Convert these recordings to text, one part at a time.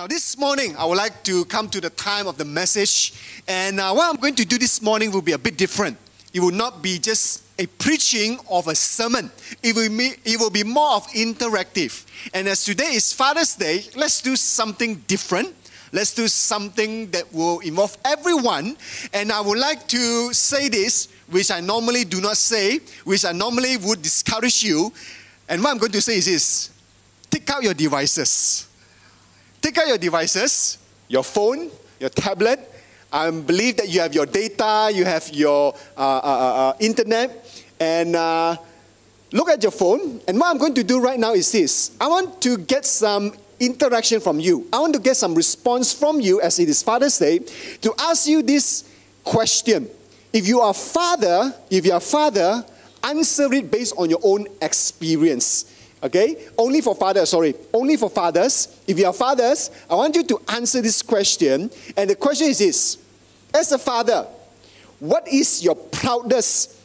Now, this morning, I would like to come to the time of the message. And uh, what I'm going to do this morning will be a bit different. It will not be just a preaching of a sermon, it will, be, it will be more of interactive. And as today is Father's Day, let's do something different. Let's do something that will involve everyone. And I would like to say this, which I normally do not say, which I normally would discourage you. And what I'm going to say is this take out your devices Take out your devices, your phone, your tablet. I believe that you have your data, you have your uh, uh, uh, uh, internet, and uh, look at your phone. And what I'm going to do right now is this I want to get some interaction from you. I want to get some response from you as it is Father's Day to ask you this question. If you are father, if you are father, answer it based on your own experience. Okay? Only for fathers, sorry. Only for fathers. If you are fathers, I want you to answer this question. And the question is this As a father, what is your proudest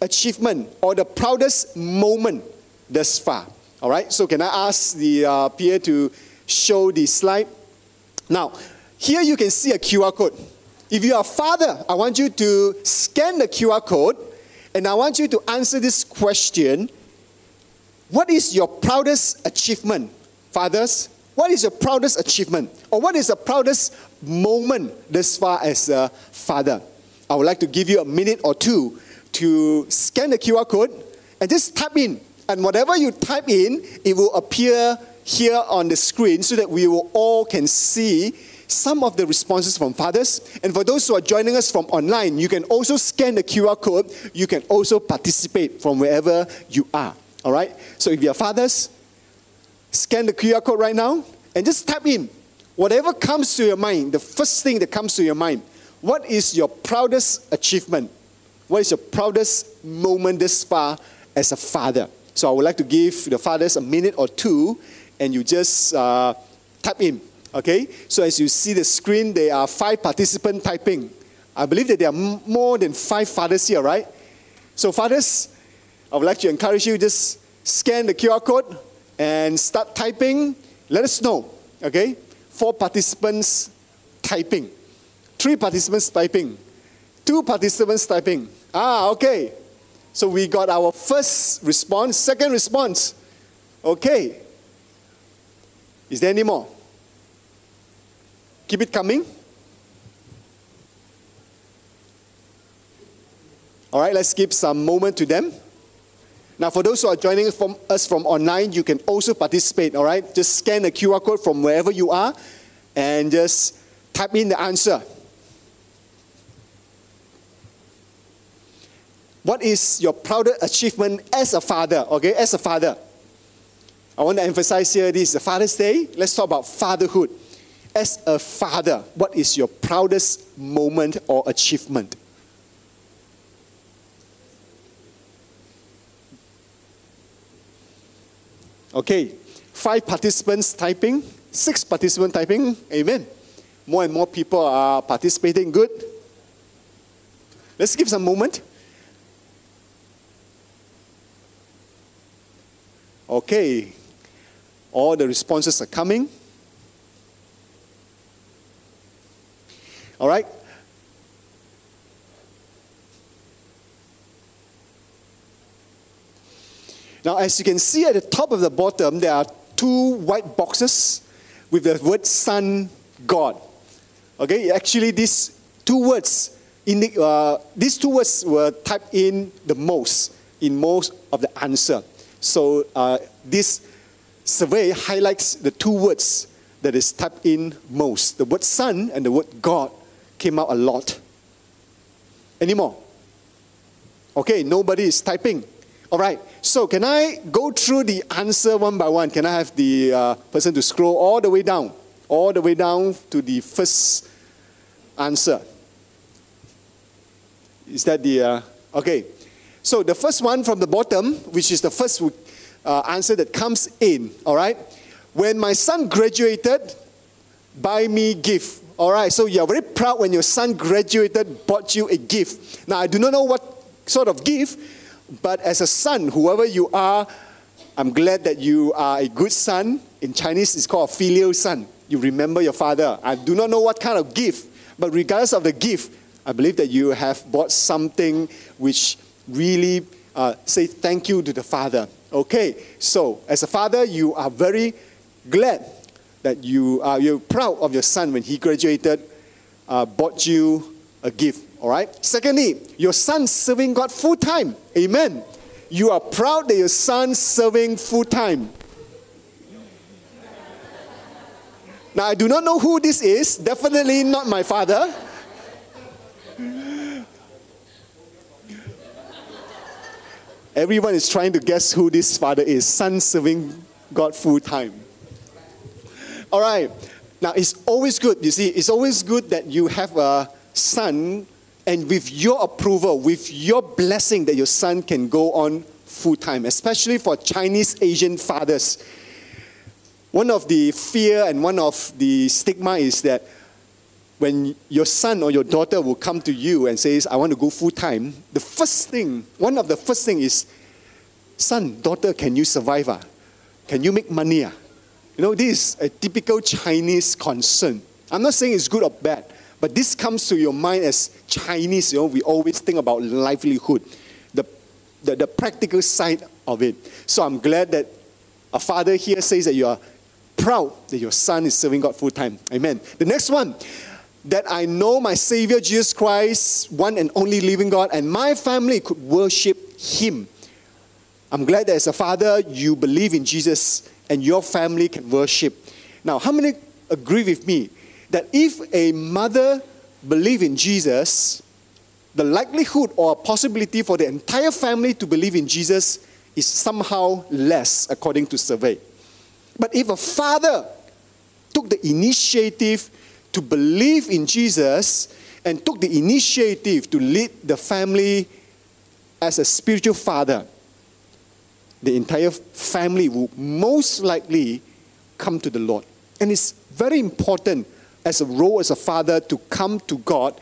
achievement or the proudest moment thus far? All right? So, can I ask the uh, peer to show the slide? Now, here you can see a QR code. If you are a father, I want you to scan the QR code and I want you to answer this question what is your proudest achievement, fathers? What is your proudest achievement? Or what is the proudest moment thus far as a father? I would like to give you a minute or two to scan the QR code and just type in. And whatever you type in, it will appear here on the screen so that we will all can see some of the responses from fathers. And for those who are joining us from online, you can also scan the QR code. You can also participate from wherever you are. All right? So if you're fathers, scan the QR code right now and just type in whatever comes to your mind, the first thing that comes to your mind. What is your proudest achievement? What is your proudest moment this far as a father? So I would like to give the fathers a minute or two and you just uh, type in. Okay? So as you see the screen, there are five participants typing. I believe that there are more than five fathers here, right? So, fathers, I would like to encourage you just scan the QR code and start typing. Let us know, okay? Four participants typing, three participants typing, two participants typing. Ah, okay. So we got our first response, second response. Okay. Is there any more? Keep it coming. All right, let's give some moment to them. Now, for those who are joining from us from online, you can also participate, all right? Just scan the QR code from wherever you are and just type in the answer. What is your proudest achievement as a father, okay? As a father. I want to emphasize here this is the Father's Day. Let's talk about fatherhood. As a father, what is your proudest moment or achievement? Okay, five participants typing, six participants typing. Amen. More and more people are participating. Good. Let's give some moment. Okay, all the responses are coming. All right, Now, as you can see at the top of the bottom, there are two white boxes with the word Son God. Okay, actually, these two words, in the, uh, these two words were typed in the most in most of the answer. So uh, this survey highlights the two words that is typed in most. The word Son and the word God came out a lot. Any more? Okay, nobody is typing. All right, so can I go through the answer one by one? Can I have the uh, person to scroll all the way down, all the way down to the first answer? Is that the, uh, okay. So the first one from the bottom, which is the first uh, answer that comes in, all right? When my son graduated, buy me gift. All right, so you're very proud when your son graduated, bought you a gift. Now, I do not know what sort of gift, but as a son, whoever you are, I'm glad that you are a good son. In Chinese, it's called a filial son. you remember your father. I do not know what kind of gift, but regardless of the gift, I believe that you have bought something which really uh, say thank you to the father. Okay, so as a father, you are very glad that you are you're proud of your son when he graduated, uh, bought you a gift. All right. Secondly, your son serving God full time. Amen. You are proud that your son serving full time. Now, I do not know who this is. Definitely not my father. Everyone is trying to guess who this father is. Son serving God full time. All right. Now, it's always good, you see, it's always good that you have a son and with your approval, with your blessing, that your son can go on full time, especially for Chinese Asian fathers. One of the fear and one of the stigma is that when your son or your daughter will come to you and says, I want to go full time, the first thing, one of the first thing is, son, daughter, can you survive? Ah? Can you make money? Ah? You know, this is a typical Chinese concern. I'm not saying it's good or bad, but this comes to your mind as Chinese, you know, we always think about livelihood, the, the, the practical side of it. So I'm glad that a father here says that you are proud that your son is serving God full time. Amen. The next one, that I know my Savior Jesus Christ, one and only living God, and my family could worship Him. I'm glad that as a father, you believe in Jesus and your family can worship. Now, how many agree with me that if a mother believe in Jesus, the likelihood or possibility for the entire family to believe in Jesus is somehow less according to survey. But if a father took the initiative to believe in Jesus and took the initiative to lead the family as a spiritual father, the entire family will most likely come to the Lord. And it's very important as a role as a father to come to God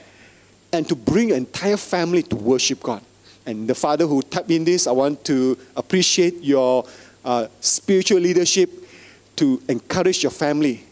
and to bring your entire family to worship God. And the father who typed in this, I want to appreciate your uh, spiritual leadership to encourage your family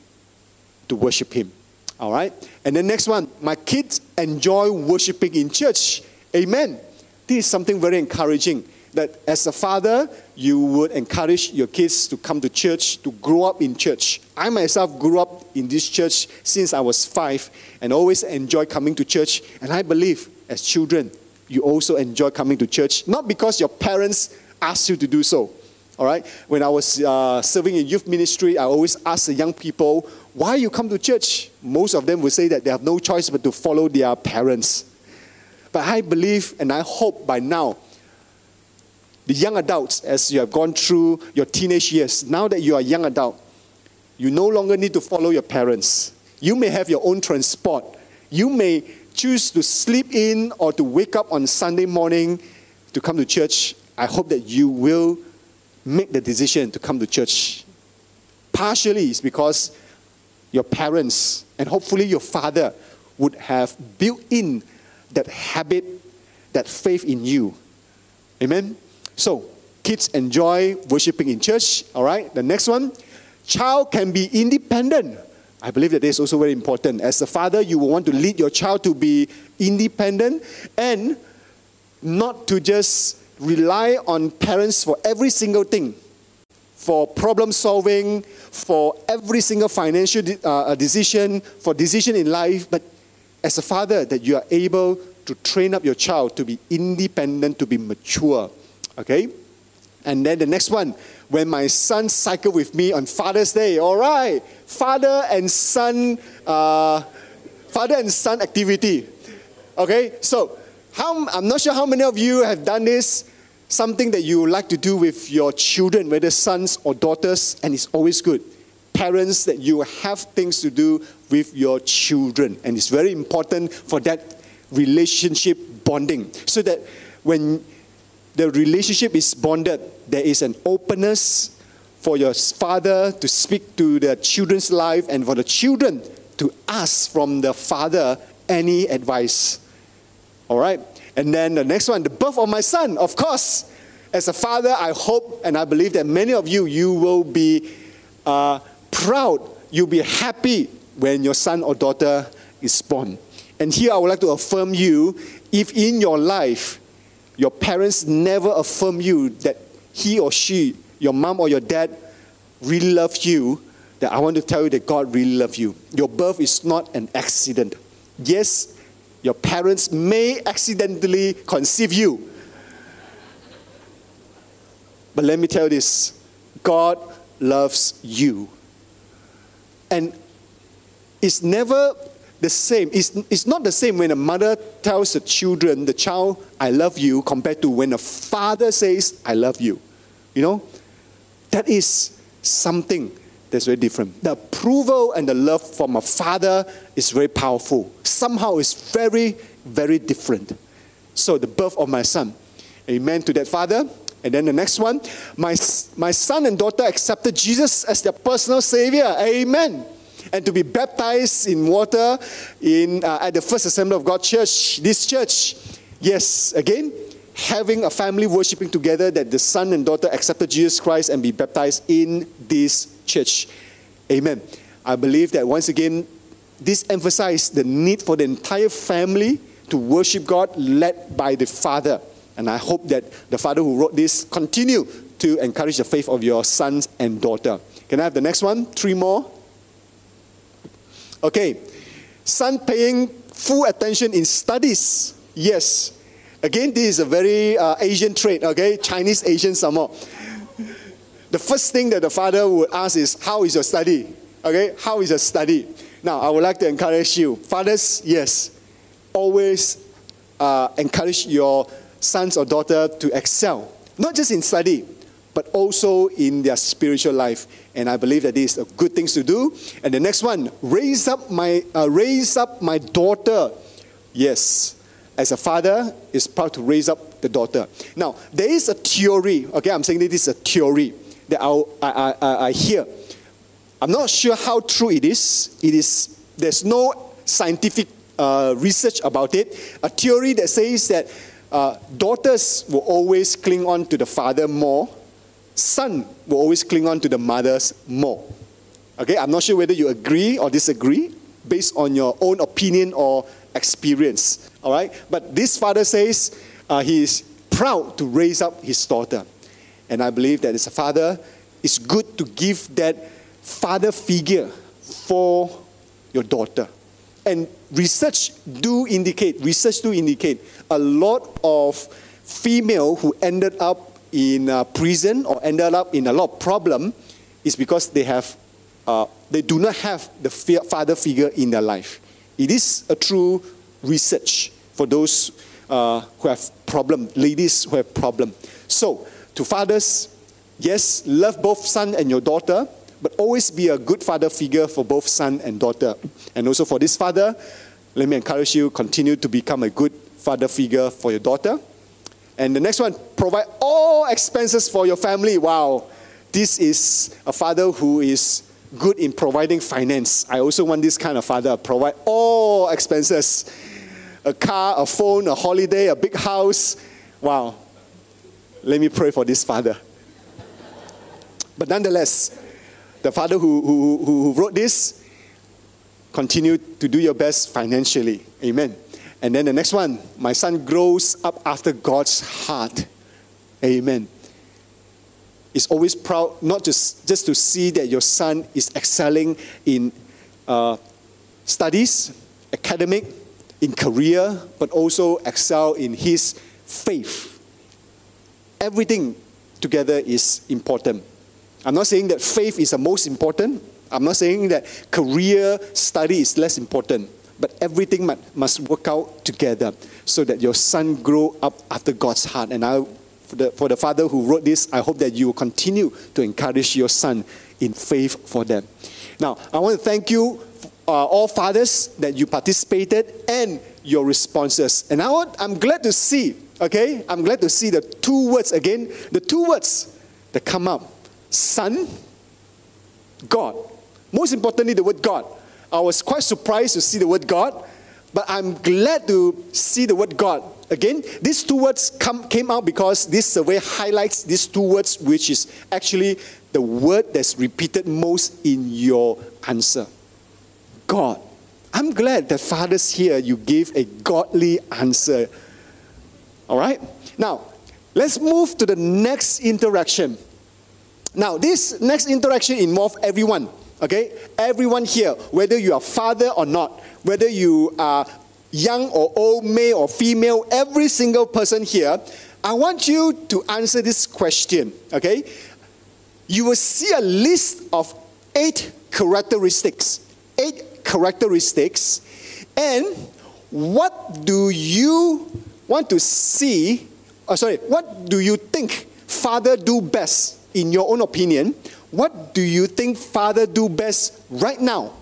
to worship Him. All right? And the next one, my kids enjoy worshiping in church. Amen. This is something very encouraging that as a father, you would encourage your kids to come to church, to grow up in church. I myself grew up in this church since I was five and always enjoy coming to church. And I believe as children, you also enjoy coming to church, not because your parents asked you to do so, all right? When I was uh, serving in youth ministry, I always ask the young people, why you come to church? Most of them would say that they have no choice but to follow their parents. But I believe and I hope by now, the young adults, as you have gone through your teenage years, now that you are a young adult, you no longer need to follow your parents. You may have your own transport. You may choose to sleep in or to wake up on Sunday morning to come to church. I hope that you will make the decision to come to church. Partially it's because your parents and hopefully your father would have built in that habit, that faith in you. Amen? So, kids enjoy worshiping in church, all right? The next one, child can be independent. I believe that is also very important. As a father, you will want to lead your child to be independent and not to just rely on parents for every single thing for problem solving, for every single financial uh, uh, decision, for decision in life. But as a father, that you are able to train up your child to be independent, to be mature. Okay? And then the next one, when my son cycled with me on Father's Day, all right, father and son, uh, father and son activity. Okay, so how, I'm not sure how many of you have done this something that you like to do with your children, whether sons or daughters, and it's always good. Parents, that you have things to do with your children, and it's very important for that relationship bonding. So that when the relationship is bonded, there is an openness for your father to speak to the children's life and for the children to ask from the father any advice. All right? And then the next one, the birth of my son. Of course, as a father, I hope and I believe that many of you, you will be uh, proud you'll be happy when your son or daughter is born. And here I would like to affirm you if in your life your parents never affirm you that he or she, your mom or your dad, really love you, that I want to tell you that God really loves you. Your birth is not an accident. Yes, your parents may accidentally conceive you. But let me tell you this God loves you. And it's never the same. It's, it's not the same when a mother tells the children, the child, I love you, compared to when a father says, I love you. You know, that is something that's very different. The approval and the love from a father is very powerful. Somehow it's very, very different. So the birth of my son. Amen to that father. And then the next one, my, my son and daughter accepted Jesus as their personal savior. Amen. And to be baptized in water in, uh, at the First Assembly of God Church, this church. Yes, again, having a family worshiping together that the son and daughter accepted Jesus Christ and be baptized in this church. Amen. I believe that once again, this emphasizes the need for the entire family to worship God led by the Father. And I hope that the Father who wrote this continue to encourage the faith of your sons and daughter. Can I have the next one? Three more. Okay. Son paying full attention in studies. Yes. Again, this is a very uh, Asian trait, okay? Chinese Asian some more. The first thing that the father would ask is, How is your study? Okay, how is your study? Now, I would like to encourage you. Fathers, yes, always uh, encourage your sons or daughter to excel, not just in study, but also in their spiritual life. And I believe that this is a good thing to do. And the next one, raise up my, uh, raise up my daughter. Yes, as a father is proud to raise up the daughter. Now, there is a theory, okay, I'm saying this is a theory that I, I, I, I hear. I'm not sure how true it is. It is there's no scientific uh, research about it. A theory that says that uh, daughters will always cling on to the father more, son will always cling on to the mothers more. Okay, I'm not sure whether you agree or disagree based on your own opinion or experience. All right, but this father says uh, he is proud to raise up his daughter. And I believe that as a father, it's good to give that father figure for your daughter. And research do indicate, research do indicate a lot of female who ended up in prison or ended up in a lot of problem is because they have, uh, they do not have the father figure in their life. It is a true research for those uh, who have problem, ladies who have problem. So to fathers, yes, love both son and your daughter, but always be a good father figure for both son and daughter. And also for this father, let me encourage you continue to become a good father figure for your daughter. And the next one, provide all expenses for your family. Wow, this is a father who is good in providing finance. I also want this kind of father, provide all expenses. A car, a phone, a holiday, a big house. Wow, let me pray for this father. But nonetheless, the father who, who, who wrote this, continue to do your best financially. Amen. And then the next one, my son grows up after God's heart. Amen. Is always proud, not just, just to see that your son is excelling in uh, studies, academic, in career, but also excel in his faith everything together is important. I'm not saying that faith is the most important. I'm not saying that career study is less important. But everything must work out together so that your son grow up after God's heart. And I, for the, for the father who wrote this, I hope that you will continue to encourage your son in faith for them. Now, I want to thank you, uh, all fathers, that you participated and your responses. And I want, I'm glad to see Okay? I'm glad to see the two words again. The two words that come up Son, God. Most importantly, the word God. I was quite surprised to see the word God, but I'm glad to see the word God Again, these two words come, came out because this survey highlights these two words, which is actually the word that's repeated most in your answer God. I'm glad that fathers here, you gave a godly answer. All right? Now, let's move to the next interaction. Now, this next interaction involves everyone. Okay? Everyone here, whether you are father or not, whether you are young or old, male or female, every single person here, I want you to answer this question. Okay? You will see a list of eight characteristics. Eight characteristics. And what do you want to see? Oh, sorry, what do you think father do best in your own opinion? What do you think father do best right now?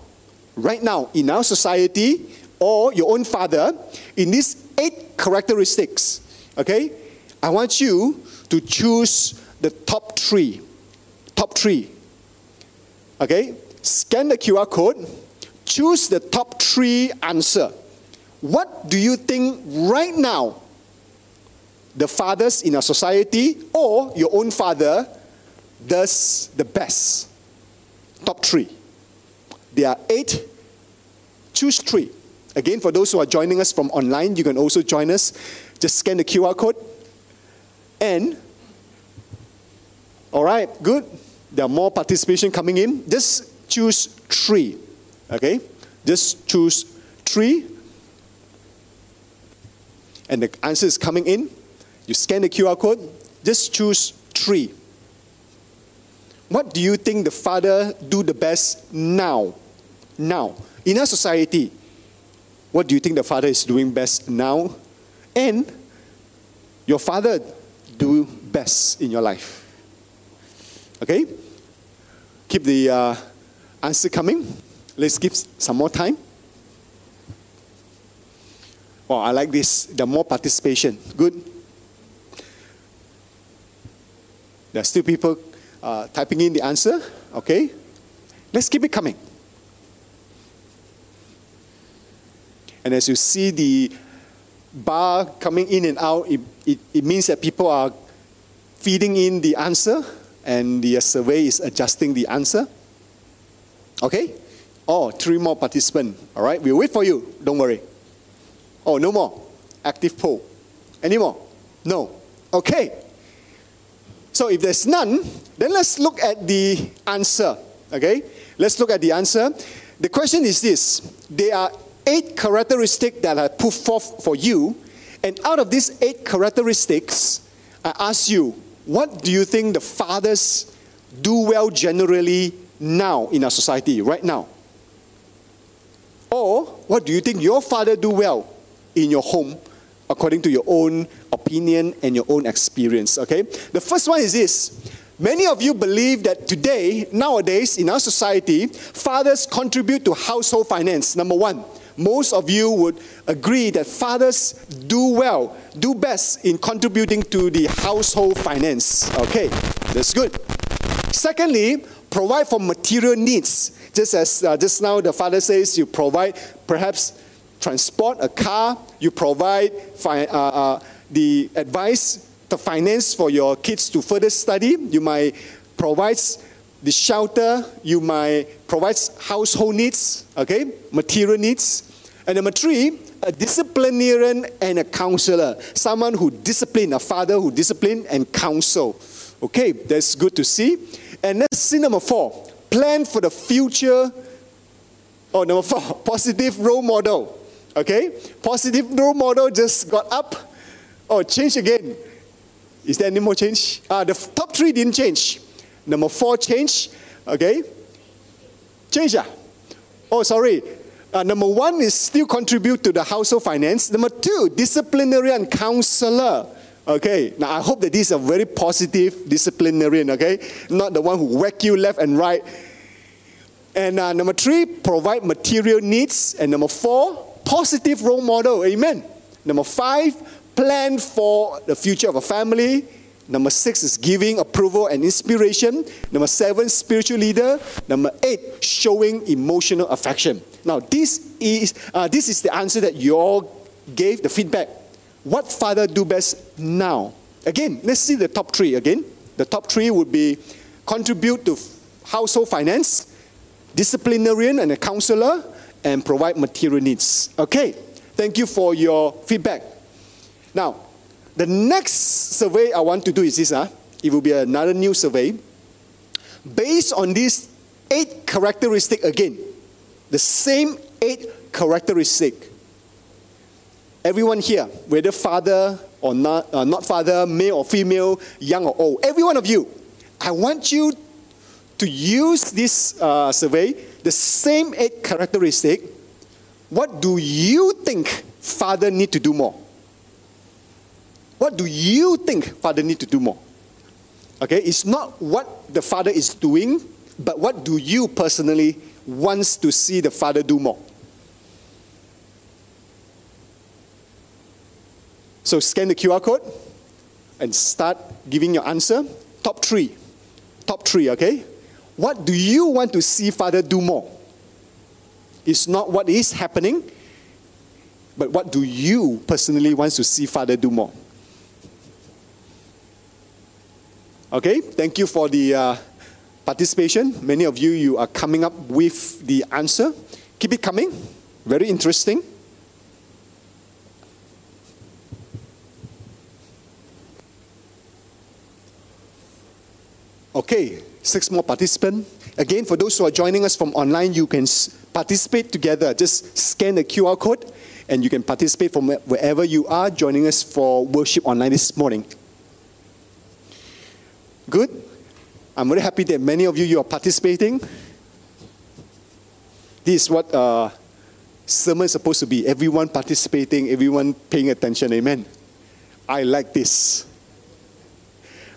Right now in our society or your own father in these eight characteristics. Okay? I want you to choose the top three. Top three. Okay? Scan the QR code. Choose the top three answer. What do you think right now the fathers in our society or your own father does the best? Top three. There are eight. Choose three. Again, for those who are joining us from online, you can also join us. Just scan the QR code. And, all right, good. There are more participation coming in. Just choose three. Okay? Just choose three. And the answer is coming in. You scan the QR code. Just choose three. What do you think the father do the best now? Now, in our society, what do you think the father is doing best now? And your father do best in your life. Okay? Keep the uh, answer coming. Let's give some more time. Oh, I like this. The more participation. Good. There are still people uh, typing in the answer. Okay? Let's keep it coming. And as you see the bar coming in and out, it, it, it means that people are feeding in the answer and the survey is adjusting the answer. Okay? Oh, three more participants. All right, we'll wait for you. Don't worry. Oh, no more. Active poll. Any more? No. Okay. So if there's none, then let's look at the answer. Okay? Let's look at the answer. The question is this. There are eight characteristics that I put forth for you. And out of these eight characteristics, I ask you, what do you think the fathers do well generally now in our society, right now? Or what do you think your father do well in your home according to your own opinion and your own experience? Okay? The first one is this. Many of you believe that today, nowadays, in our society, fathers contribute to household finance. Number one most of you would agree that fathers do well, do best in contributing to the household finance. Okay, that's good. Secondly, provide for material needs. Just as uh, just now the father says, you provide perhaps transport, a car, you provide uh, uh, the advice, the finance for your kids to further study. You might provide the shelter, you might provide household needs, okay, material needs. And number three, a disciplinarian and a counselor, someone who discipline, a father who discipline and counsel. Okay, that's good to see. And let's see number four, plan for the future. Oh, number four, positive role model. Okay, positive role model just got up. Oh, change again. Is there any more change? Ah, the top three didn't change. Number four change. Okay. Change ah. Oh, sorry. Uh, number one is still contribute to the household finance. Number two, disciplinarian counselor. Okay, now I hope that these are very positive disciplinarian, okay? Not the one who whack you left and right. And uh, number three, provide material needs. And number four, positive role model. Amen. Number five, plan for the future of a family. Number six is giving approval and inspiration. Number seven, spiritual leader. Number eight, showing emotional affection. Now, this is, uh, this is the answer that you all gave, the feedback. What father do best now? Again, let's see the top three again. The top three would be contribute to household finance, disciplinarian and a counselor, and provide material needs. Okay, thank you for your feedback. Now, the next survey I want to do is this. Huh? It will be another new survey. Based on these eight characteristics again, the same eight characteristics. Everyone here, whether father or not, uh, not father, male or female, young or old, every one of you, I want you to use this uh, survey, the same eight characteristics. What do you think father need to do more? What do you think father need to do more? Okay, it's not what the father is doing, but what do you personally wants to see the father do more? So scan the QR code and start giving your answer. Top three. Top three, okay? What do you want to see Father do more? It's not what is happening, but what do you personally want to see Father do more? Okay, thank you for the uh, participation. Many of you, you are coming up with the answer. Keep it coming. Very interesting. Okay, six more participants. Again, for those who are joining us from online, you can participate together. Just scan the QR code and you can participate from wherever you are joining us for worship online this morning. Good. I'm very happy that many of you, you are participating. This is what uh, sermon is supposed to be. Everyone participating, everyone paying attention. Amen. I like this.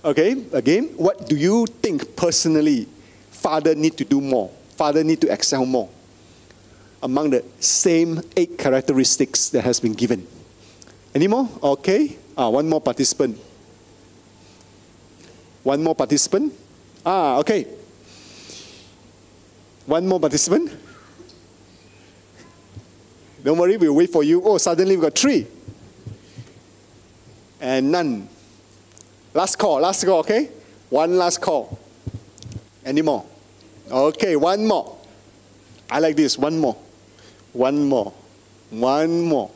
Okay, again, what do you think personally father need to do more? Father need to excel more among the same eight characteristics that has been given. Any more? Okay. Ah, one more participant. One more participant. Ah, okay. One more participant. Don't worry, we'll wait for you. Oh, suddenly we got three. And none. Last call, last call, okay? One last call. Any more? Okay, one more. I like this. One more. One more. One more.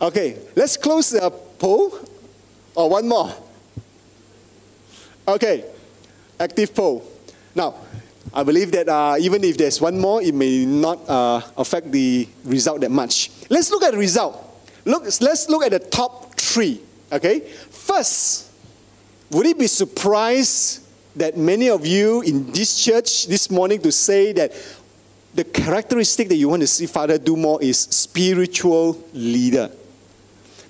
Okay, let's close the poll. Oh, one more. Okay, active poll. Now, I believe that uh, even if there's one more, it may not uh, affect the result that much. Let's look at the result. Look, let's look at the top three. Okay, first, would it be surprised that many of you in this church this morning to say that the characteristic that you want to see Father do more is spiritual leader?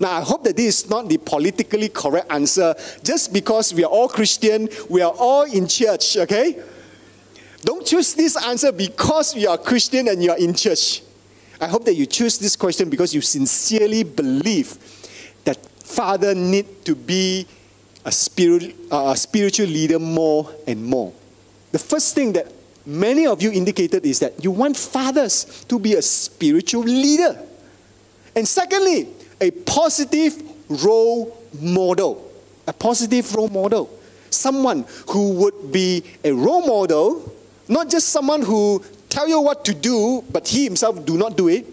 Now, I hope that this is not the politically correct answer just because we are all Christian, we are all in church, okay? Don't choose this answer because you are Christian and you are in church. I hope that you choose this question because you sincerely believe that Father need to be a, spirit, uh, a spiritual leader more and more. The first thing that many of you indicated is that you want fathers to be a spiritual leader. And secondly, a positive role model. A positive role model. Someone who would be a role model, not just someone who tell you what to do, but he himself do not do it,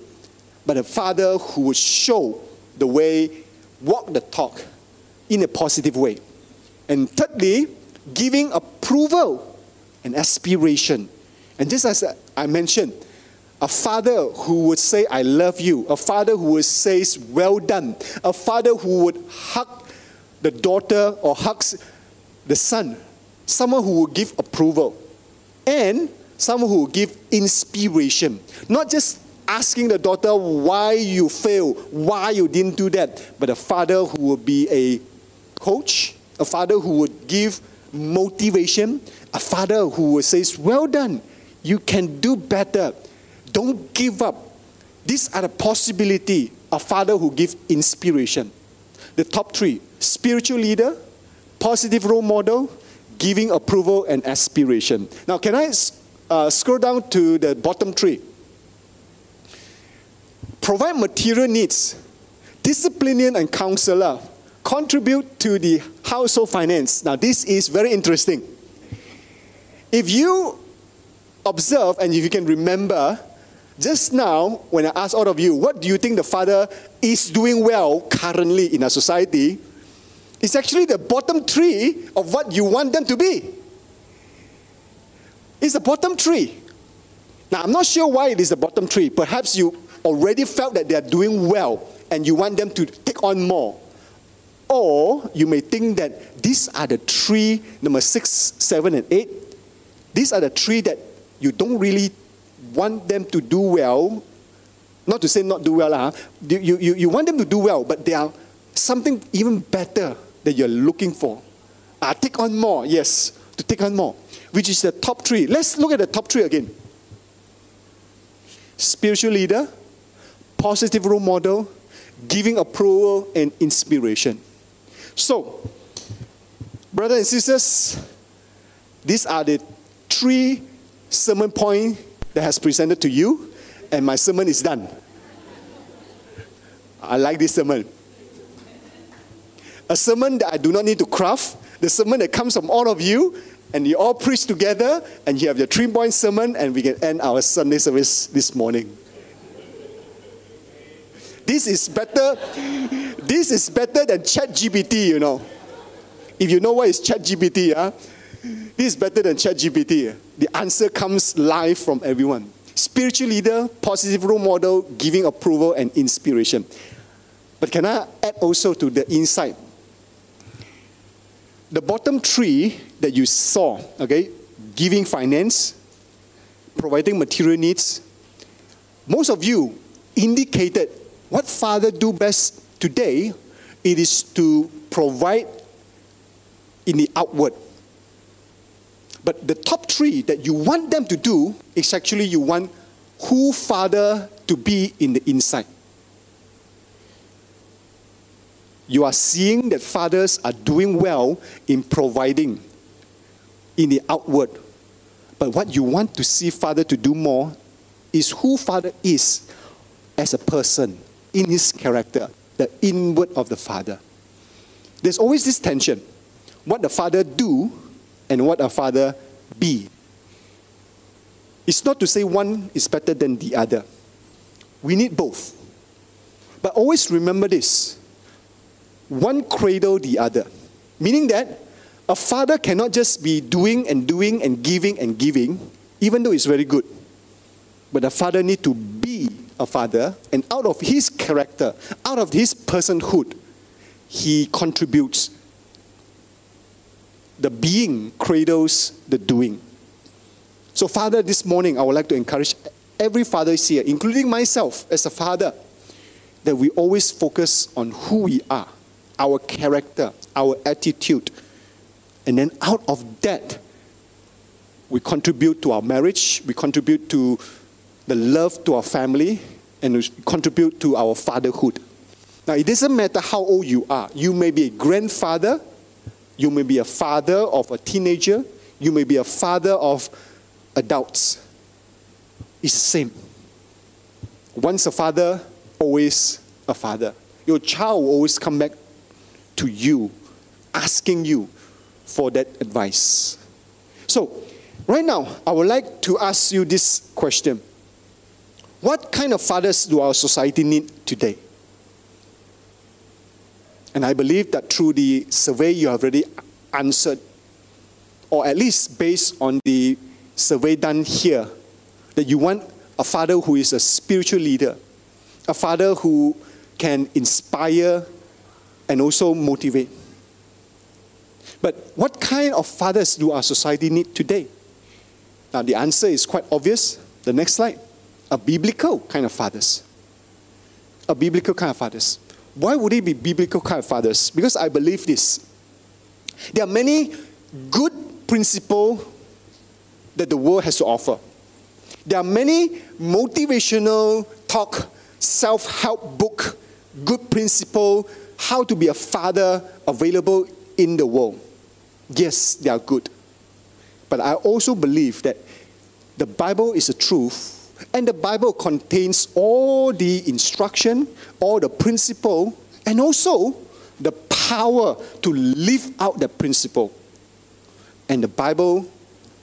but a father who would show the way, walk the talk in a positive way. And thirdly, giving approval and aspiration. And just as I mentioned, a father who would say, I love you. A father who would say, well done. A father who would hug the daughter or hugs the son. Someone who would give approval. And someone who will give inspiration. Not just asking the daughter why you failed, why you didn't do that, but a father who will be a coach, a father who would give motivation, a father who would say, Well done, you can do better don't give up. These are the possibility of father who give inspiration. The top three, spiritual leader, positive role model, giving approval and aspiration. Now, can I uh, scroll down to the bottom three? Provide material needs. disciplinarian and counselor contribute to the household finance. Now, this is very interesting. If you observe and if you can remember, just now, when I asked all of you, what do you think the father is doing well currently in our society? It's actually the bottom three of what you want them to be. It's the bottom three. Now, I'm not sure why it is the bottom three. Perhaps you already felt that they are doing well and you want them to take on more. Or you may think that these are the three, number six, seven, and eight. These are the three that you don't really want them to do well. Not to say not do well, huh? you, you, you want them to do well, but they are something even better that you're looking for. Uh, take on more, yes, to take on more, which is the top three. Let's look at the top three again spiritual leader, positive role model, giving approval, and inspiration. So, brothers and sisters, these are the three sermon points that has presented to you, and my sermon is done. I like this sermon. A sermon that I do not need to craft, the sermon that comes from all of you, and you all preach together, and you have your three point sermon, and we can end our Sunday service this morning. This is better. This is better than Chat GPT, you know. If you know what is Chat GPT, huh? Ah, this is better than Chat GPT. The answer comes live from everyone. Spiritual leader, positive role model, giving approval and inspiration. But can I add also to the insight? The bottom three that you saw, okay, giving finance, providing material needs, most of you indicated what father do best today, it is to provide in the outward. But the top three that you want them to do is actually you want who father to be in the inside. You are seeing that fathers are doing well in providing in the outward. But what you want to see father to do more is who father is as a person in his character, the inward of the Father. There's always this tension what the Father do and what a Father be. It's not to say one is better than the other. We need both. But always remember this one cradle the other. Meaning that a father cannot just be doing and doing and giving and giving, even though it's very good. But a father need to be a father, and out of his character, out of his personhood, he contributes. The being cradles the doing. So, Father, this morning I would like to encourage every father here, including myself as a father, that we always focus on who we are, our character, our attitude. And then out of that, we contribute to our marriage, we contribute to the love to our family, and we contribute to our fatherhood. Now, it doesn't matter how old you are. You may be a grandfather, you may be a father of a teenager, you may be a father of adults. It's the same. Once a father, always a father. Your child will always come back to you, asking you for that advice. So, right now, I would like to ask you this question what kind of fathers do our society need today? And I believe that through the survey you have already answered, or at least based on the survey done here, that you want a father who is a spiritual leader, a father who can inspire and also motivate. But what kind of fathers do our society need today? Now, the answer is quite obvious. The next slide a biblical kind of fathers. A biblical kind of fathers. Why would it be biblical kind of fathers? Because I believe this. There are many good principles that the world has to offer. There are many motivational talk, self-help book, good principle, how to be a father available in the world. Yes, they are good. But I also believe that the Bible is a truth And the Bible contains all the instruction, all the principle, and also the power to live out the principle. And the Bible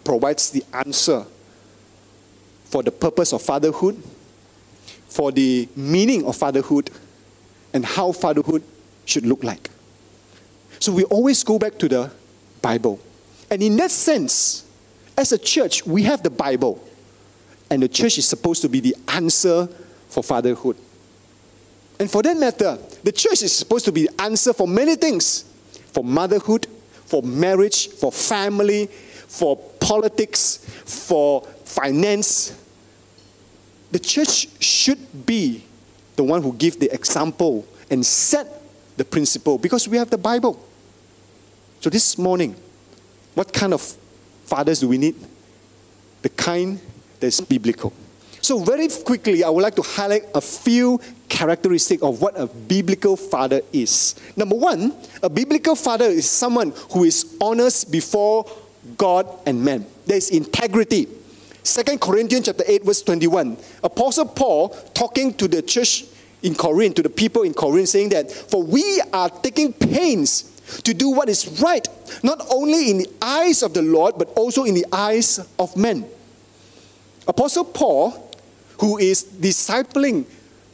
provides the answer for the purpose of fatherhood, for the meaning of fatherhood, and how fatherhood should look like. So we always go back to the Bible. And in that sense, as a church, we have the Bible. And the church is supposed to be the answer for fatherhood. And for that matter, the church is supposed to be the answer for many things for motherhood, for marriage, for family, for politics, for finance. The church should be the one who gives the example and set the principle because we have the Bible. So this morning, what kind of fathers do we need? The kind that's biblical. So, very quickly, I would like to highlight a few characteristics of what a biblical father is. Number one, a biblical father is someone who is honest before God and man. There's integrity. Second Corinthians chapter 8, verse 21. Apostle Paul talking to the church in Corinth, to the people in Corinth, saying that, For we are taking pains to do what is right, not only in the eyes of the Lord, but also in the eyes of men. Apostle Paul, who is discipling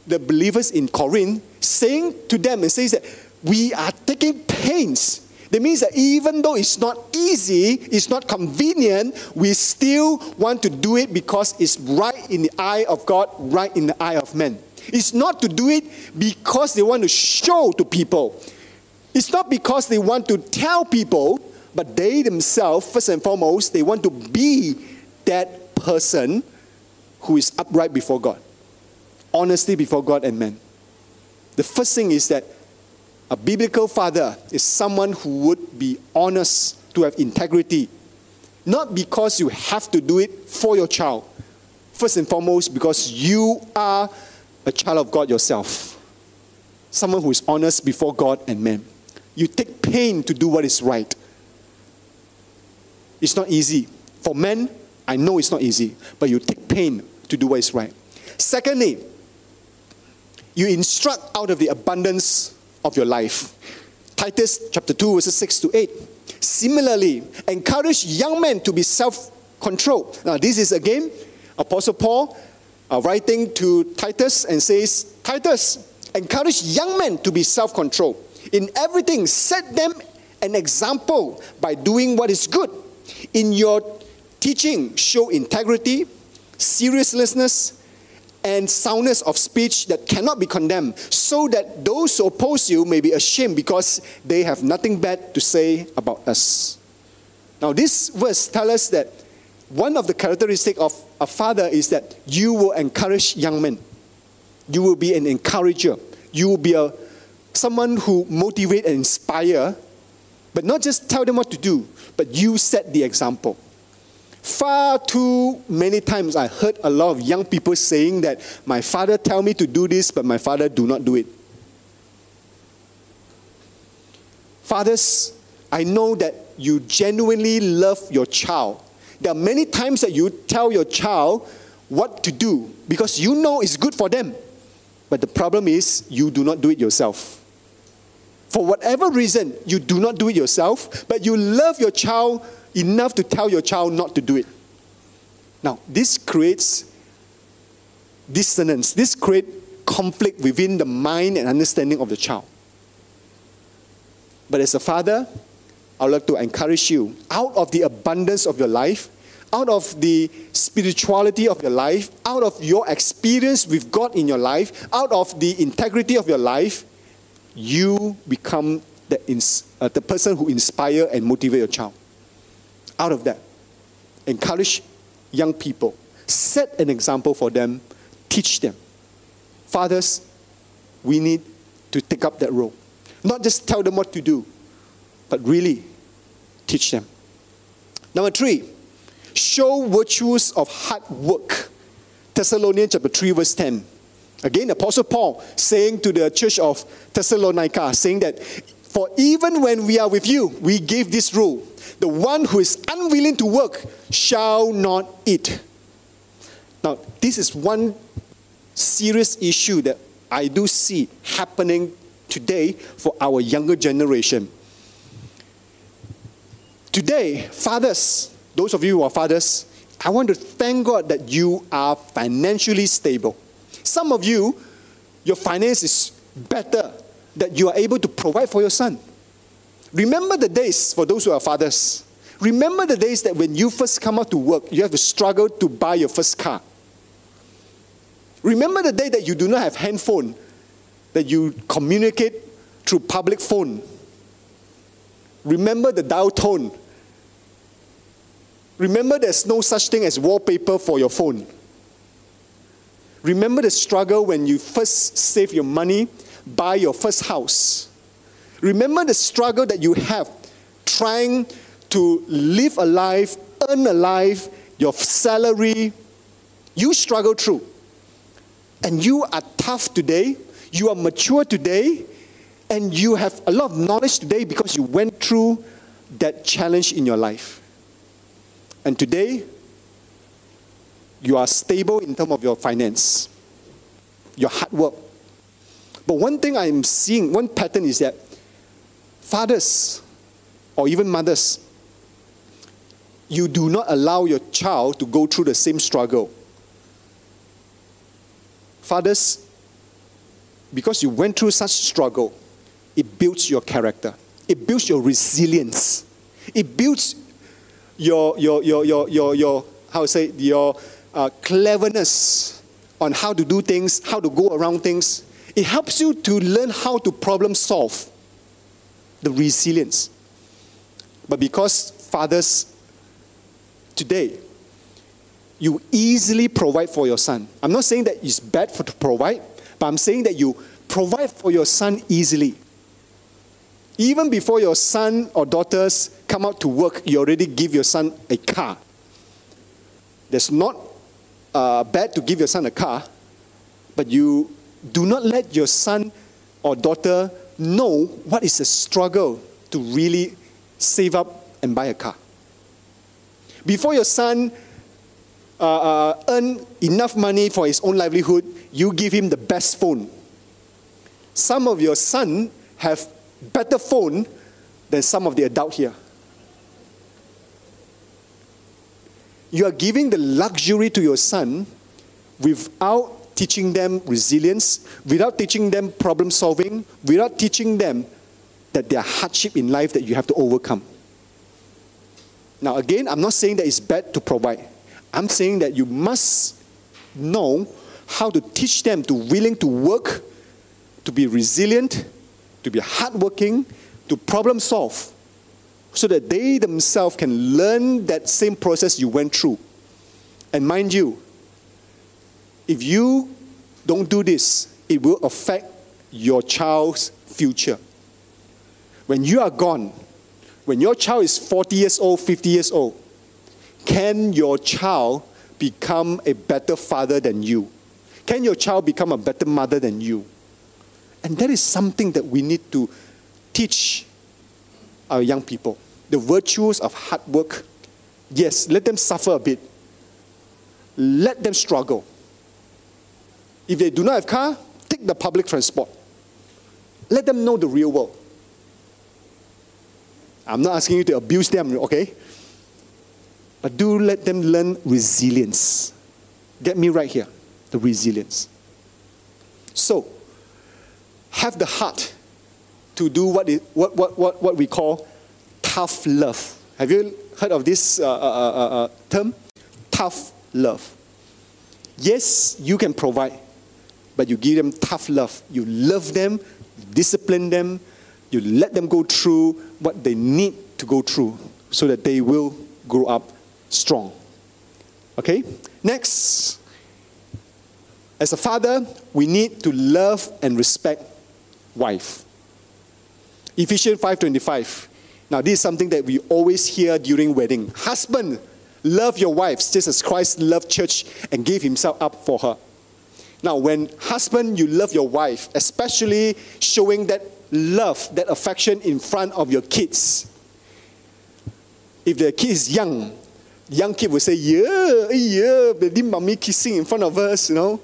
the believers in Corinth, saying to them and says that we are taking pains. That means that even though it's not easy, it's not convenient, we still want to do it because it's right in the eye of God, right in the eye of men. It's not to do it because they want to show to people. It's not because they want to tell people, but they themselves, first and foremost, they want to be that person who is upright before God, honestly before God and men. The first thing is that a biblical father is someone who would be honest, to have integrity, not because you have to do it for your child. First and foremost, because you are a child of God yourself, someone who is honest before God and men. You take pain to do what is right. It's not easy. For men, I know it's not easy, but you take pain to do what is right. Secondly, you instruct out of the abundance of your life. Titus chapter 2, verses 6 to 8. Similarly, encourage young men to be self controlled. Now, this is again Apostle Paul uh, writing to Titus and says, Titus, encourage young men to be self controlled. In everything, set them an example by doing what is good. In your teaching, show integrity, seriousness, and soundness of speech that cannot be condemned, so that those who oppose you may be ashamed because they have nothing bad to say about us. Now, this verse tells us that one of the characteristics of a father is that you will encourage young men. You will be an encourager. You will be a, someone who motivate and inspire, but not just tell them what to do, but you set the example. Far too many times I heard a lot of young people saying that my father tell me to do this, but my father do not do it. Fathers, I know that you genuinely love your child. There are many times that you tell your child what to do because you know it's good for them. But the problem is you do not do it yourself. For whatever reason, you do not do it yourself, but you love your child enough to tell your child not to do it. Now, this creates dissonance. This creates conflict within the mind and understanding of the child. But as a father, I would like to encourage you out of the abundance of your life, out of the spirituality of your life, out of your experience with God in your life, out of the integrity of your life, you become the, uh, the person who inspire and motivate your child out of that. Encourage young people. Set an example for them. Teach them. Fathers, we need to take up that role. Not just tell them what to do, but really teach them. Number three, show virtues of hard work. Thessalonians chapter 3, verse 10. Again, Apostle Paul saying to the church of Thessalonica, saying that, For even when we are with you, we give this rule the one who is unwilling to work shall not eat. Now, this is one serious issue that I do see happening today for our younger generation. Today, fathers, those of you who are fathers, I want to thank God that you are financially stable. Some of you, your finance is better, that you are able to provide for your son. Remember the days, for those who are fathers, remember the days that when you first come out to work, you have to struggle to buy your first car. Remember the day that you do not have handphone, that you communicate through public phone. Remember the dial tone. Remember there's no such thing as wallpaper for your phone. Remember the struggle when you first save your money, buy your first house. Remember the struggle that you have trying to live a life, earn a life, your salary. You struggle through and you are tough today, you are mature today, and you have a lot of knowledge today because you went through that challenge in your life. And today, you are stable in terms of your finance, your hard work. But one thing I'm seeing, one pattern is that fathers or even mothers, you do not allow your child to go through the same struggle Fathers, because you went through such struggle, it builds your character. It builds your resilience. It builds your, your, your, your, your, your how to say, your uh, cleverness on how to do things, how to go around things. It helps you to learn how to problem solve the resilience. But because fathers today you easily provide for your son. I'm not saying that it's bad for to provide, but I'm saying that you provide for your son easily. Even before your son or daughters come out to work, you already give your son a car. That's not uh, bad to give your son a car, but you do not let your son or daughter know what is the struggle to really save up and buy a car. Before your son uh, uh, earn enough money for his own livelihood, you give him the best phone. Some of your son have better phone than some of the adult here. You are giving the luxury to your son without teaching them resilience, without teaching them problem solving, without teaching them that there are hardship in life that you have to overcome. Now, again, I'm not saying that it's bad to provide. I'm saying that you must know how to teach them to willing to work, to be resilient, to be hardworking, to problem solve, so that they themselves can learn that same process you went through. And mind you, if you don't do this, it will affect your child's future. When you are gone, when your child is 40 years old, 50 years old, can your child become a better father than you? Can your child become a better mother than you? And that is something that we need to teach our young people. The virtues of hard work. Yes, let them suffer a bit. Let them struggle. If they do not have car, take the public transport. Let them know the real world. I'm not asking you to abuse them, okay? But do let them learn resilience. Get me right here the resilience. So, have the heart to do what, it, what, what, what, what we call tough love. Have you heard of this uh, uh, uh, uh term? Tough love. Yes, you can provide, but you give them tough love. You love them, discipline them, you let them go through what they need to go through so that they will grow up strong. Okay? Next. As a father, we need to love and respect wife. Ephesians 5:25. Now, this is something that we always hear during wedding. Husband, love your wives just as Christ loved church and gave himself up for her. Now, when husband, you love your wife, especially showing that love, that affection in front of your kids. If the kid is young, Young kid will say, yeah, yeah, baby mommy kissing in front of us, you know.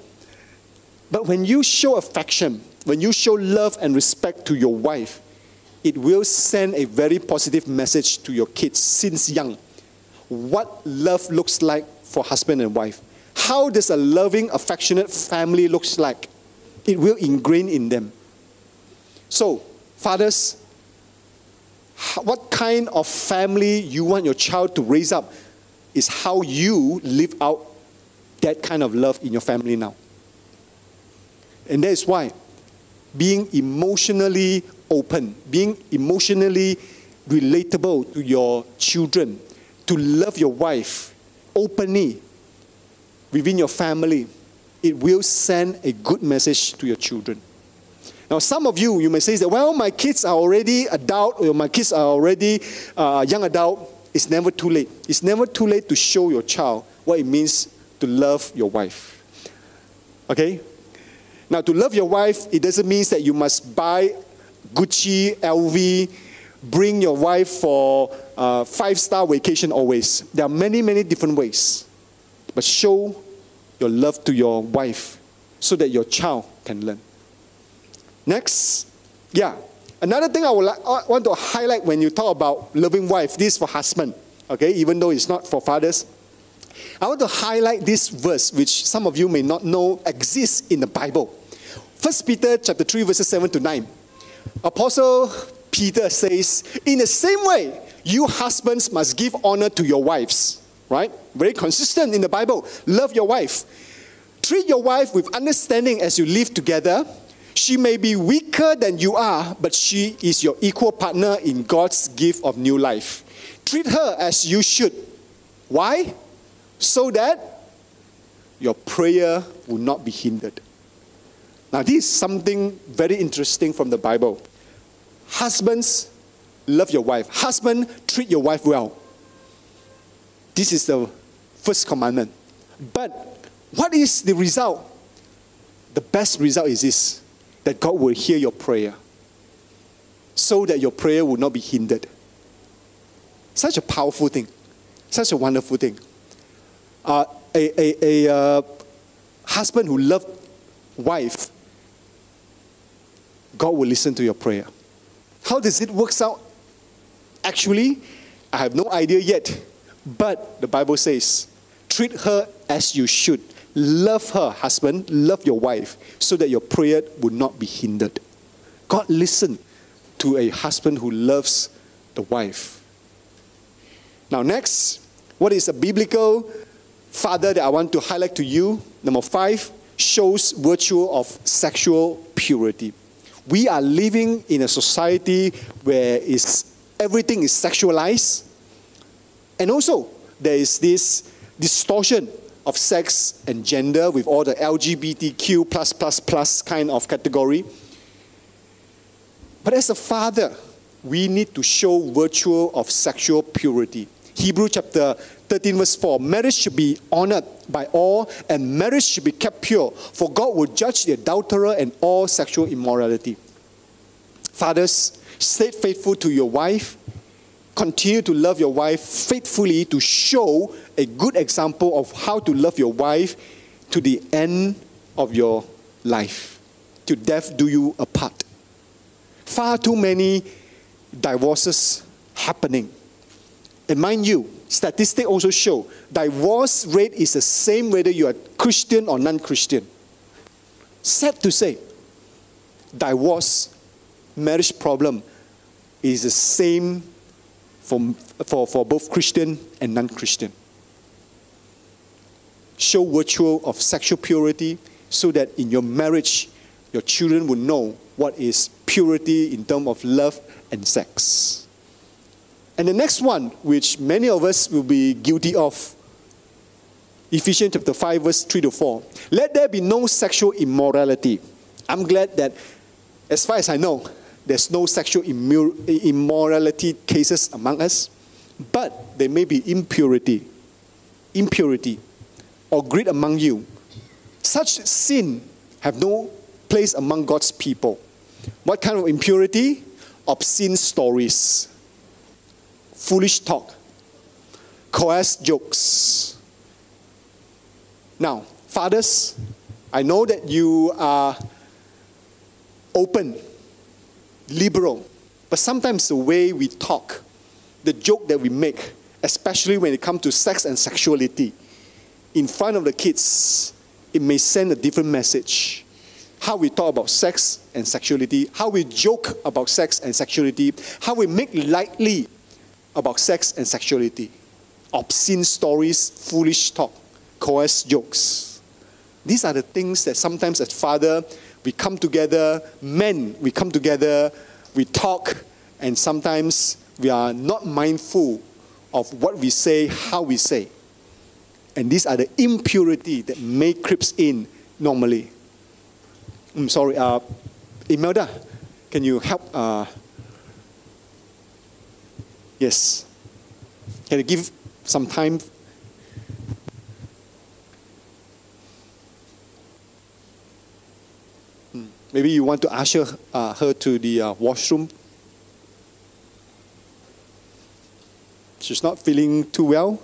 But when you show affection, when you show love and respect to your wife, it will send a very positive message to your kids since young. What love looks like for husband and wife. How does a loving, affectionate family looks like? It will ingrain in them. So, fathers, what kind of family you want your child to raise up is how you live out that kind of love in your family now. And that is why being emotionally open, being emotionally relatable to your children, to love your wife openly within your family, it will send a good message to your children. Now, some of you, you may say that, well, my kids are already adult, or my kids are already uh, young adult. It's never too late. It's never too late to show your child what it means to love your wife. Okay? Now, to love your wife, it doesn't mean that you must buy Gucci, LV, bring your wife for a five-star vacation always. There are many, many different ways. But show your love to your wife so that your child can learn. Next, yeah. Another thing I would like, I want to highlight when you talk about loving wife, this for husband, okay, even though it's not for fathers. I want to highlight this verse, which some of you may not know exists in the Bible. First Peter chapter 3, verses 7 to 9. Apostle Peter says, In the same way, you husbands must give honor to your wives. Right? Very consistent in the Bible. Love your wife. Treat your wife with understanding as you live together. She may be weaker than you are, but she is your equal partner in God's gift of new life. Treat her as you should. Why? So that your prayer will not be hindered. Now, this is something very interesting from the Bible. Husbands, love your wife. Husband, treat your wife well. This is the first commandment. But what is the result? The best result is this that God will hear your prayer so that your prayer will not be hindered. Such a powerful thing, such a wonderful thing. Uh, a a, a uh, husband who loves wife God will listen to your prayer. How does it work out? Actually, I have no idea yet. But the Bible says, treat her as you should. Love her, husband, love your wife, so that your prayer would not be hindered. God listen to a husband who loves the wife. Now, next, what is a biblical father that I want to highlight to you? Number five, shows virtue of sexual purity we are living in a society where is, everything is sexualized. And also, there is this distortion of sex and gender with all the LGBTQ plus plus plus kind of category. But as a father, we need to show virtue of sexual purity. Hebrew chapter 13, verse 4 Marriage should be honored by all, and marriage should be kept pure, for God will judge the adulterer and all sexual immorality. Fathers, stay faithful to your wife. Continue to love your wife faithfully to show a good example of how to love your wife to the end of your life. To death do you apart. Far too many divorces happening. And mind you, statistics also show divorce rate is the same whether you are Christian or non-Christian. Sad to say, divorce marriage problem is the same for, for, both Christian and non-Christian. Show virtue of sexual purity so that in your marriage, your children will know what is purity in terms of love and sex. And the next one, which many of us will be guilty of, Ephesians chapter 5, verse 3 to 4. Let there be no sexual immorality. I'm glad that, as far as I know, there's no sexual immorality cases among us, but there may be impurity, impurity, or greed among you. Such sin have no place among God's people. What kind of impurity? Obscene stories, foolish talk, coerce jokes. Now, fathers, I know that you are open, liberal, but sometimes the way we talk, the joke that we make, especially when it comes to sex and sexuality, in front of the kids, it may send a different message. How we talk about sex and sexuality, how we joke about sex and sexuality, how we make lightly about sex and sexuality, obscene stories, foolish talk, coerce jokes. These are the things that sometimes as father, we come together, men, we come together, we talk, and sometimes we are not mindful of what we say, how we say. And these are the impurity that may creeps in normally. I'm sorry, uh, Imelda, can you help? Uh, yes. Can you give some time? Maybe you want to usher uh, her to the uh, washroom. She's not feeling too well.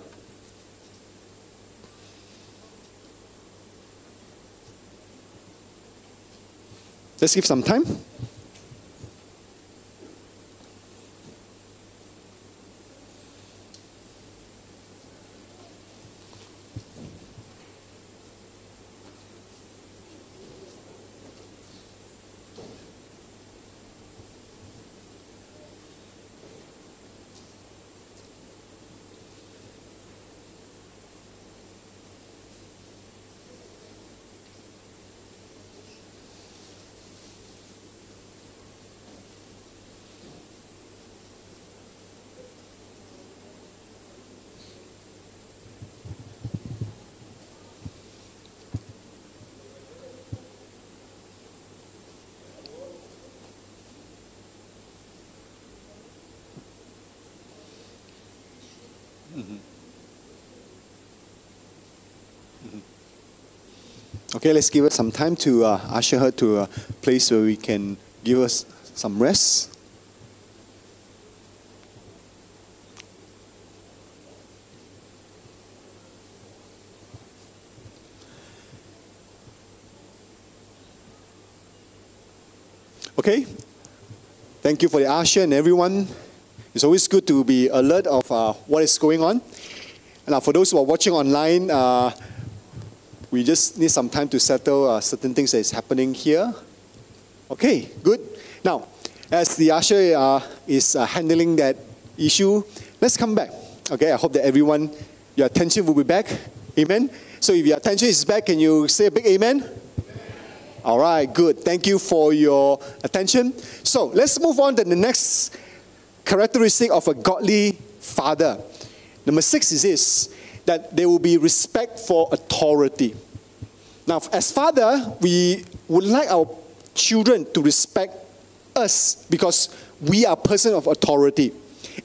Let's give some time. Okay, let's give her some time to uh, usher her to a place where we can give us some rest. Okay, thank you for the usher and everyone. It's always good to be alert of uh, what is going on. And uh, for those who are watching online, uh, we just need some time to settle uh, certain things that is happening here. Okay, good. Now, as the usher uh, is uh, handling that issue, let's come back. Okay, I hope that everyone, your attention will be back. Amen. So if your attention is back, can you say a big amen? amen? All right, good. Thank you for your attention. So let's move on to the next characteristic of a godly father. Number six is this that there will be respect for authority. Now, as father, we would like our children to respect us because we are person of authority.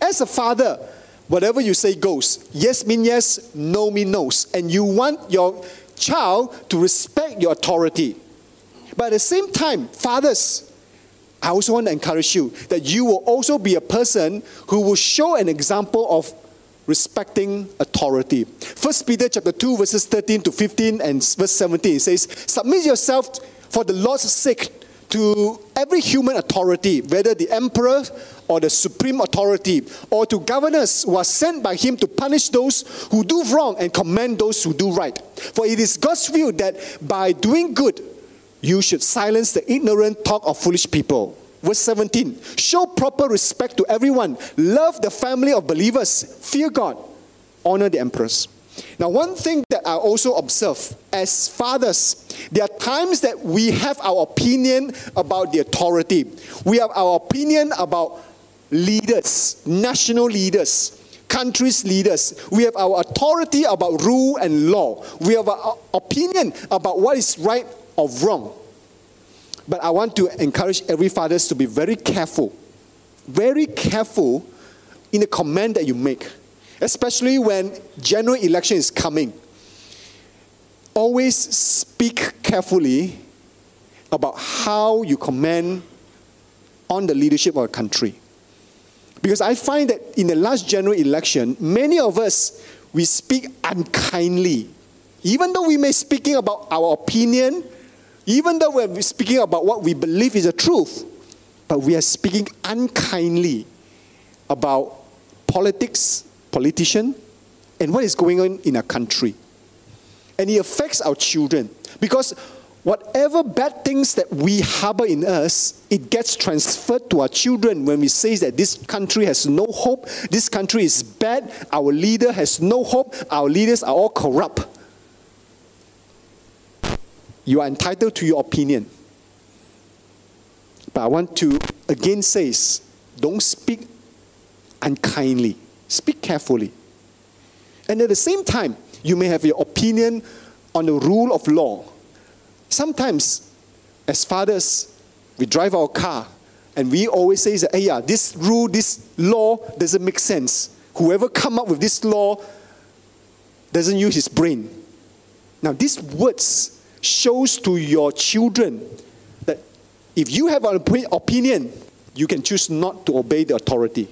As a father, whatever you say goes. Yes mean yes, no mean no. And you want your child to respect your authority. But at the same time, fathers, I also want to encourage you that you will also be a person who will show an example of respecting authority. First Peter chapter 2 verses 13 to 15 and verse 17 says, Submit yourself for the Lord's sake to every human authority, whether the emperor or the supreme authority, or to governors who are sent by him to punish those who do wrong and commend those who do right. For it is God's will that by doing good, you should silence the ignorant talk of foolish people. Verse 17 Show proper respect to everyone, love the family of believers, fear God, honor the emperors. Now, one thing that I also observe as fathers, there are times that we have our opinion about the authority. We have our opinion about leaders, national leaders, countries' leaders. We have our authority about rule and law. We have our opinion about what is right or wrong. But I want to encourage every fathers to be very careful, very careful in the command that you make, especially when general election is coming. Always speak carefully about how you command on the leadership of a country. Because I find that in the last general election, many of us, we speak unkindly. Even though we may speaking about our opinion, even though we're speaking about what we believe is the truth, but we are speaking unkindly about politics, politician, and what is going on in our country. And it affects our children because whatever bad things that we harbor in us, it gets transferred to our children when we say that this country has no hope, this country is bad, our leader has no hope, our leaders are all corrupt. You are entitled to your opinion. But I want to again say, don't speak unkindly. Speak carefully. And at the same time, you may have your opinion on the rule of law. Sometimes, as fathers, we drive our car and we always say hey, yeah, this rule, this law doesn't make sense. Whoever come up with this law doesn't use his brain. Now, these words shows to your children that if you have an opinion, you can choose not to obey the authority.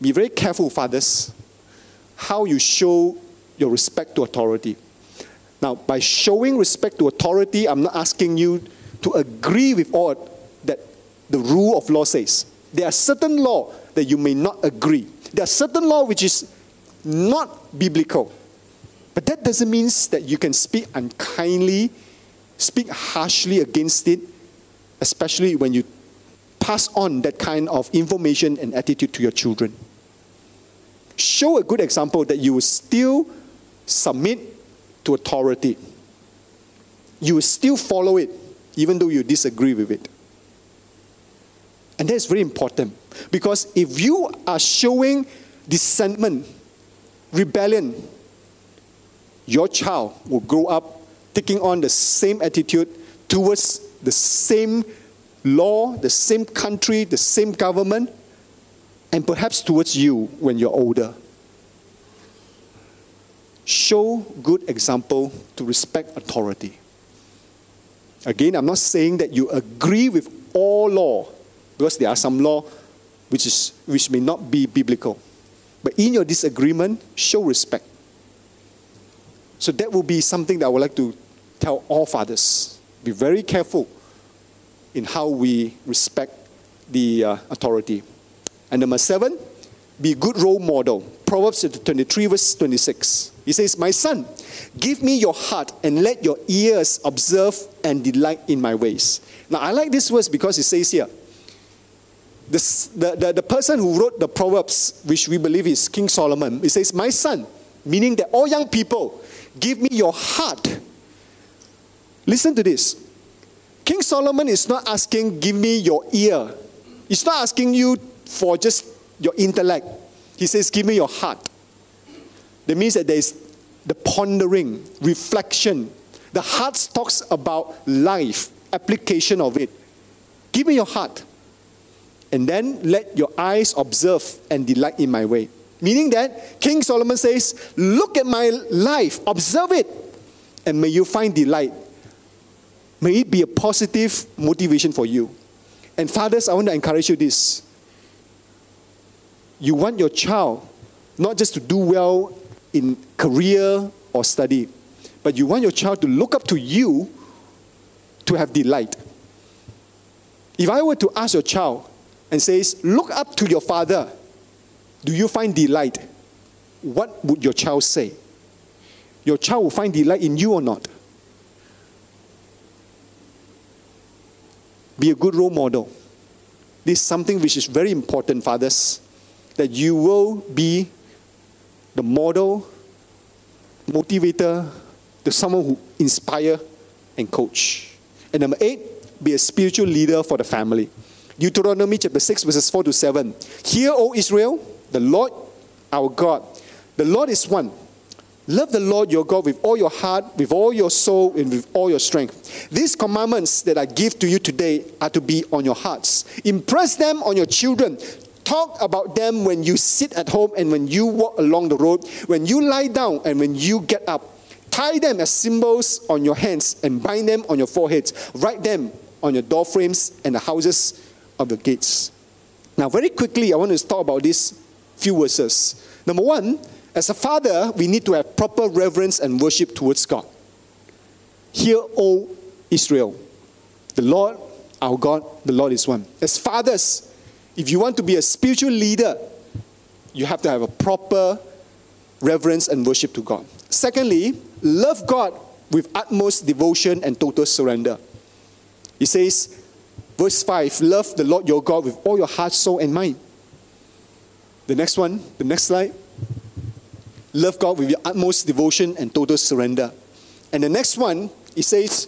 Be very careful, fathers, how you show your respect to authority. Now, by showing respect to authority, I'm not asking you to agree with all that the rule of law says. There are certain law that you may not agree. There are certain law which is not biblical. But that doesn't mean that you can speak unkindly, speak harshly against it, especially when you pass on that kind of information and attitude to your children show a good example that you will still submit to authority. You will still follow it, even though you disagree with it. And that's very important because if you are showing dissentment, rebellion, your child will grow up taking on the same attitude towards the same law, the same country, the same government, and perhaps towards you when you're older. Show good example to respect authority. Again, I'm not saying that you agree with all law, because there are some law which, is, which may not be biblical. But in your disagreement, show respect. So that will be something that I would like to tell all fathers. Be very careful in how we respect the uh, authority. And number seven, be good role model. Proverbs 23, verse 26. He says, My son, give me your heart and let your ears observe and delight in my ways. Now, I like this verse because it says here, this, the, the, the person who wrote the Proverbs, which we believe is King Solomon, he says, My son, meaning that all young people, give me your heart. Listen to this. King Solomon is not asking, Give me your ear. He's not asking you for just your intellect. He says, Give me your heart. That means that there is the pondering, reflection. The heart talks about life, application of it. Give me your heart. And then let your eyes observe and delight in my way. Meaning that King Solomon says, Look at my life, observe it, and may you find delight. May it be a positive motivation for you. And fathers, I want to encourage you this you want your child not just to do well in career or study, but you want your child to look up to you to have delight. If I were to ask your child and says, look up to your father, do you find delight? What would your child say? Your child will find delight in you or not? Be a good role model. This is something which is very important, fathers that you will be the model, motivator to someone who inspire and coach. And number eight, be a spiritual leader for the family. Deuteronomy chapter 6, verses 4 to 7. Hear, O Israel, the Lord our God, the Lord is one. Love the Lord your God with all your heart, with all your soul, and with all your strength. These commandments that I give to you today are to be on your hearts. Impress them on your children. Talk about them when you sit at home and when you walk along the road, when you lie down and when you get up. Tie them as symbols on your hands and bind them on your foreheads. Write them on your door frames and the houses of your gates. Now, very quickly, I want to talk about these few verses. Number one, as a father, we need to have proper reverence and worship towards God. Hear, O Israel, the Lord our God, the Lord is one. As fathers, if you want to be a spiritual leader, you have to have a proper reverence and worship to God. Secondly, love God with utmost devotion and total surrender. He says, verse 5 Love the Lord your God with all your heart, soul, and mind. The next one, the next slide. Love God with your utmost devotion and total surrender. And the next one, he says,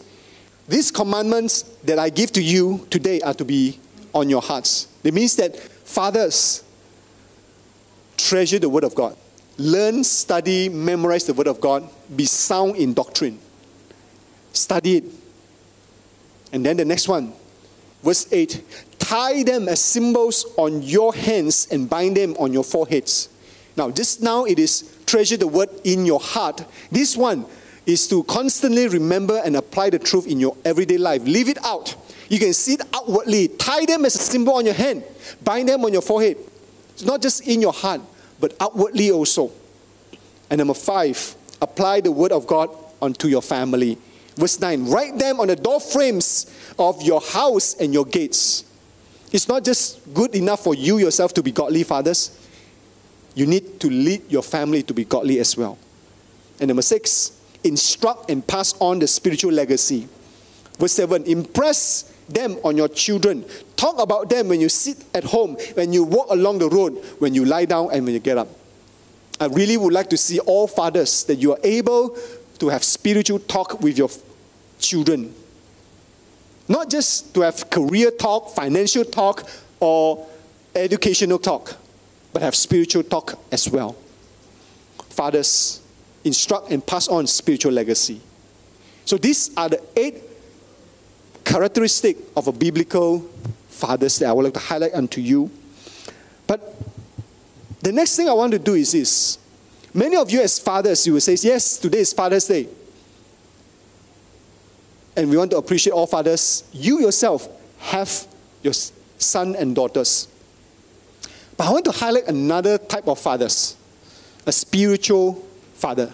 These commandments that I give to you today are to be on your hearts. It means that fathers treasure the Word of God. Learn, study, memorize the Word of God. Be sound in doctrine. Study it. And then the next one, verse 8 tie them as symbols on your hands and bind them on your foreheads. Now, just now it is treasure the word in your heart. This one is to constantly remember and apply the truth in your everyday life. Leave it out. You can see it outwardly. Tie them as a symbol on your hand, bind them on your forehead. It's not just in your heart, but outwardly also. And number five, apply the word of God onto your family. Verse 9, write them on the door frames of your house and your gates. It's not just good enough for you yourself to be godly fathers. You need to lead your family to be godly as well. And number six, instruct and pass on the spiritual legacy. Verse 7 Impress them on your children. Talk about them when you sit at home, when you walk along the road, when you lie down, and when you get up. I really would like to see all fathers that you are able to have spiritual talk with your children. Not just to have career talk, financial talk, or educational talk, but have spiritual talk as well. Fathers, instruct and pass on spiritual legacy. So these are the eight characteristics of a biblical fathers that I would like to highlight unto you. But the next thing I want to do is this. Many of you as fathers, you will say, yes, today is Father's Day. And we want to appreciate all fathers. You yourself have your son and daughters. But I want to highlight another type of fathers, a spiritual father.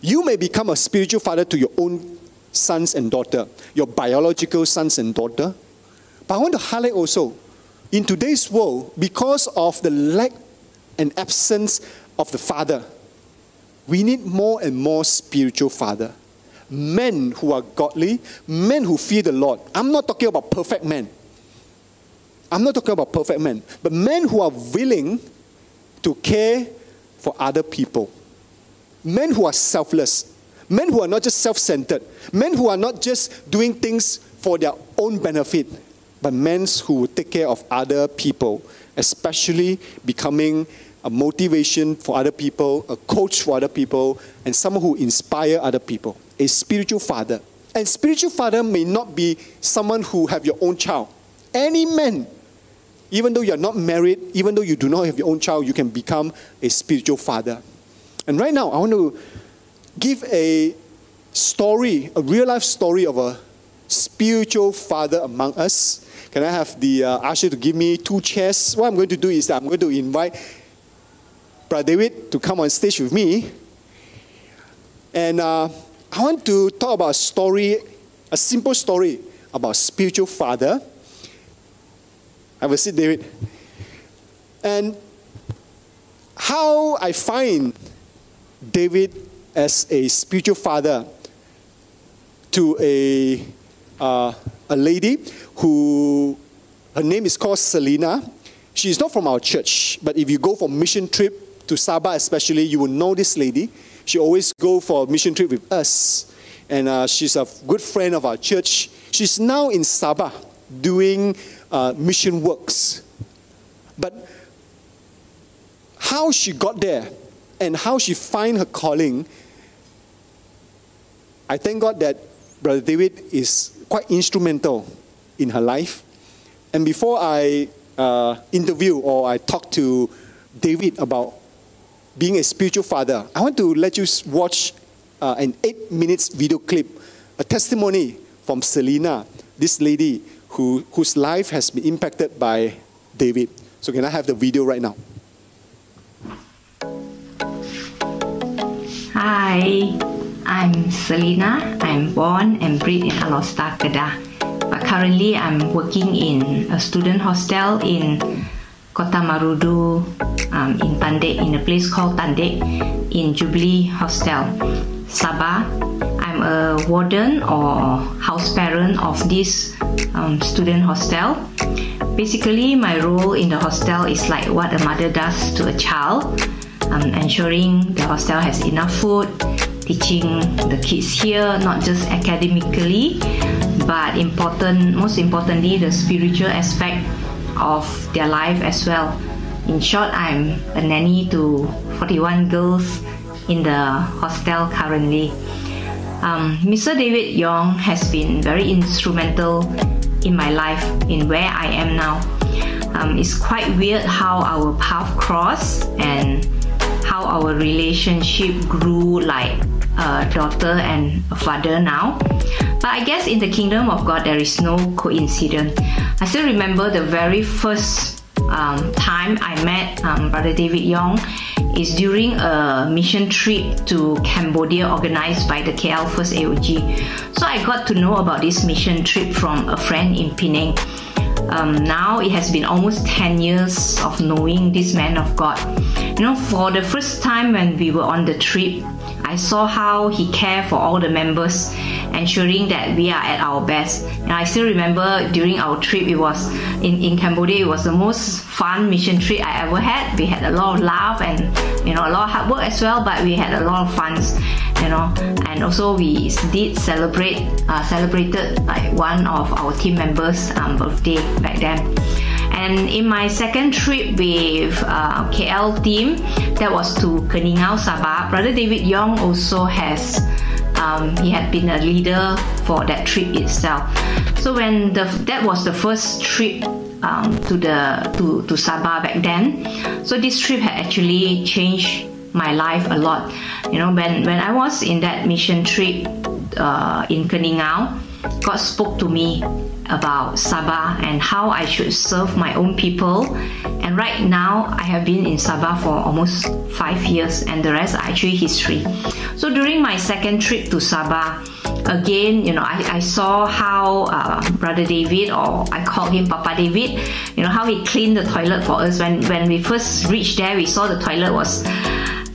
You may become a spiritual father to your own sons and daughter, your biological sons and daughter. But I want to highlight also, in today's world, because of the lack and absence of the father, we need more and more spiritual father. Men who are godly, men who fear the Lord. I'm not talking about perfect men. I'm not talking about perfect men, but men who are willing to care for other people men who are selfless, men who are not just self centered, men who are not just doing things for their own benefit, but men who will take care of other people, especially becoming a motivation for other people, a coach for other people, and someone who inspire other people, a spiritual father. And spiritual father may not be someone who have your own child. Any man, even though you're not married, even though you do not have your own child, you can become a spiritual father. And right now, I want to give a story, a real life story of a spiritual father among us. Can I have the uh, usher to give me two chairs? What I'm going to do is I'm going to invite Brother David to come on stage with me. And uh, I want to talk about a story, a simple story about spiritual father. Have a seat, David. And how I find David as a spiritual father to a, uh, a lady who, her name is called Selena. She is not from our church, but if you go for mission trip to Sabah especially, you will know this lady. She always go for a mission trip with us. And uh, she's a good friend of our church. She's now in Sabah doing uh, mission works. But how she got there and how she find her calling, I thank God that Brother David is quite instrumental in her life. And before I uh, interview or I talk to David about being a spiritual father, I want to let you watch uh, an eight minutes video clip, a testimony from Selena, this lady who, whose life has been impacted by David. So can I have the video right now? Hi, I'm Selina. I'm born and bred in Alor Kedah. But currently I'm working in a student hostel in Kota Marudu um, in Tandek, in a place called Tandek in Jubilee Hostel, Sabah. I'm a warden or house parent of this um, student hostel. Basically, my role in the hostel is like what a mother does to a child um, ensuring the hostel has enough food, teaching the kids here not just academically, but important, most importantly, the spiritual aspect of their life as well. In short, I'm a nanny to 41 girls in the hostel currently. Um, Mr. David Yong has been very instrumental in my life, in where I am now. Um, it's quite weird how our path crossed and how our relationship grew like a daughter and a father now. But I guess in the kingdom of God, there is no coincidence. I still remember the very first um, time I met um, Brother David Yong is during a mission trip to Cambodia organized by the KL First AOG. So I got to know about this mission trip from a friend in Penang. Um, now it has been almost 10 years of knowing this man of God. You know, for the first time when we were on the trip, I saw how he cared for all the members, ensuring that we are at our best. And I still remember during our trip, it was in, in Cambodia, it was the most fun mission trip I ever had. We had a lot of laugh and you know a lot of hard work as well, but we had a lot of fun you know and also we did celebrate uh, celebrated like one of our team members um, birthday back then and in my second trip with uh, KL team that was to Keningau Sabah brother David Yong also has um, he had been a leader for that trip itself so when the that was the first trip um, to the to, to Sabah back then so this trip had actually changed my life a lot. You know, when, when I was in that mission trip uh, in Keningau, God spoke to me about Sabah and how I should serve my own people. And right now, I have been in Sabah for almost five years, and the rest are actually history. So during my second trip to Sabah, again, you know, I, I saw how uh, Brother David, or I call him Papa David, you know, how he cleaned the toilet for us. When when we first reached there, we saw the toilet was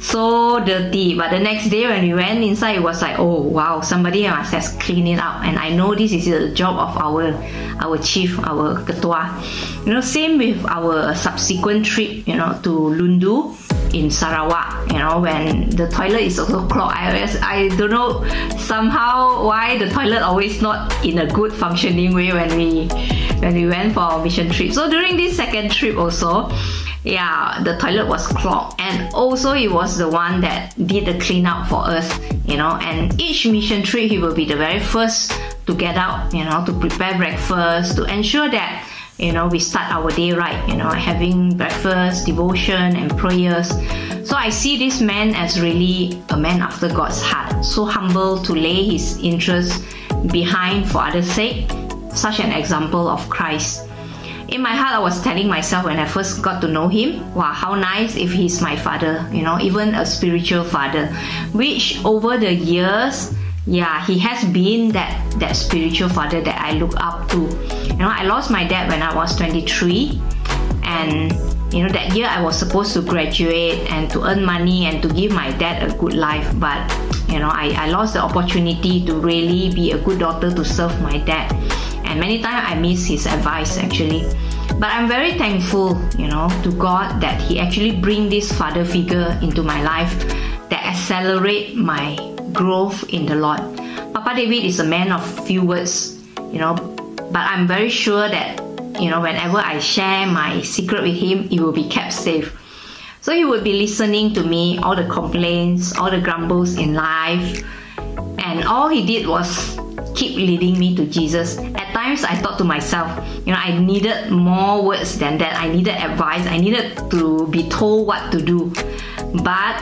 so dirty. But the next day when we went inside, it was like, oh wow, somebody must have cleaned it up. And I know this is the job of our our chief, our ketua. You know, same with our subsequent trip, you know, to Lundu in Sarawak. You know, when the toilet is also clogged. I I don't know somehow why the toilet always not in a good functioning way when we when we went for our mission trip. So during this second trip also yeah, the toilet was clogged, and also he was the one that did the cleanup for us, you know. And each mission trip, he will be the very first to get out, you know, to prepare breakfast, to ensure that you know we start our day right, you know, having breakfast, devotion, and prayers. So I see this man as really a man after God's heart, so humble to lay his interests behind for others' sake, such an example of Christ in my heart, I was telling myself when I first got to know him, wow, how nice if he's my father, you know, even a spiritual father. Which over the years, yeah, he has been that that spiritual father that I look up to. You know, I lost my dad when I was 23, and you know that year I was supposed to graduate and to earn money and to give my dad a good life, but you know, I, I lost the opportunity to really be a good daughter to serve my dad and many times I miss his advice actually. But I'm very thankful, you know, to God that He actually bring this father figure into my life that accelerate my growth in the Lord. Papa David is a man of few words, you know, but I'm very sure that you know whenever I share my secret with him, it will be kept safe. So he would be listening to me, all the complaints, all the grumbles in life, and all he did was keep leading me to Jesus. At times, I thought to myself, you know, I needed more words than that. I needed advice. I needed to be told what to do. But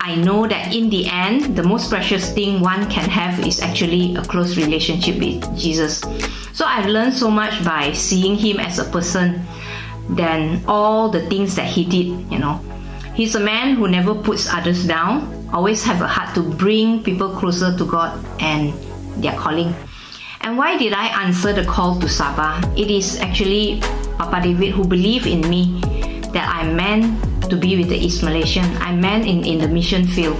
I know that in the end, the most precious thing one can have is actually a close relationship with Jesus. So I've learned so much by seeing him as a person. than all the things that he did, you know. He's a man who never puts others down, always have a heart to bring people closer to God and their calling. And why did I answer the call to Sabah? It is actually Papa David who believed in me that I'm meant to be with the East Malaysian. I'm meant in, in the mission field.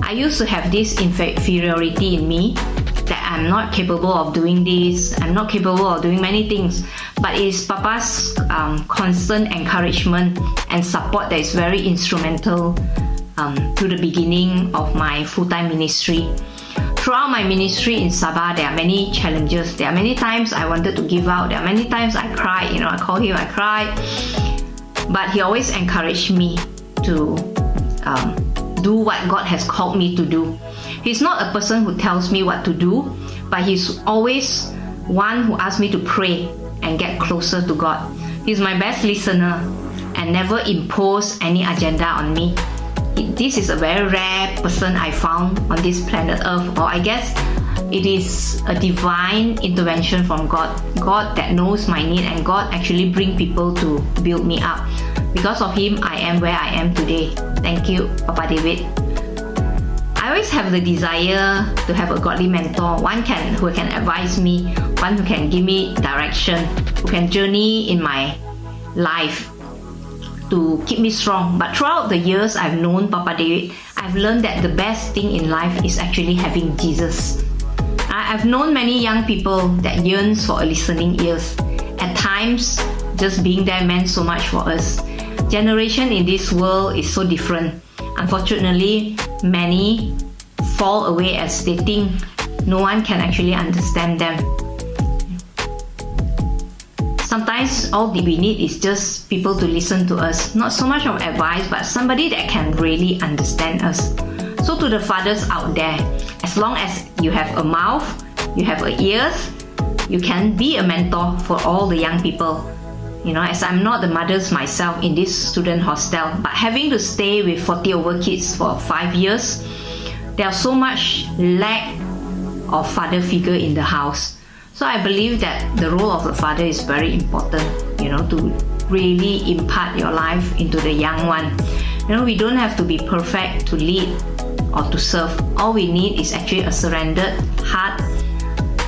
I used to have this inferiority in me that I'm not capable of doing this, I'm not capable of doing many things. But it's Papa's um, constant encouragement and support that is very instrumental um, to the beginning of my full time ministry. Throughout my ministry in Sabah, there are many challenges. There are many times I wanted to give out. There are many times I cried. You know, I call him, I cried. But he always encouraged me to um, do what God has called me to do. He's not a person who tells me what to do, but he's always one who asks me to pray and get closer to God. He's my best listener and never impose any agenda on me. This is a very rare person I found on this planet Earth, or I guess it is a divine intervention from God. God that knows my need and God actually bring people to build me up. Because of him, I am where I am today. Thank you, Papa David. I always have the desire to have a godly mentor, one can who can advise me, one who can give me direction, who can journey in my life to keep me strong. But throughout the years I've known Papa David, I've learned that the best thing in life is actually having Jesus. I've known many young people that yearns for a listening ears. At times, just being there meant so much for us. Generation in this world is so different. Unfortunately, many fall away as they think no one can actually understand them. Sometimes all we need is just people to listen to us, not so much of advice, but somebody that can really understand us. So, to the fathers out there, as long as you have a mouth, you have ears, you can be a mentor for all the young people you know, as I'm not the mothers myself in this student hostel, but having to stay with 40 over kids for five years, there's so much lack of father figure in the house. So I believe that the role of the father is very important, you know, to really impart your life into the young one. You know, we don't have to be perfect to lead or to serve. All we need is actually a surrendered heart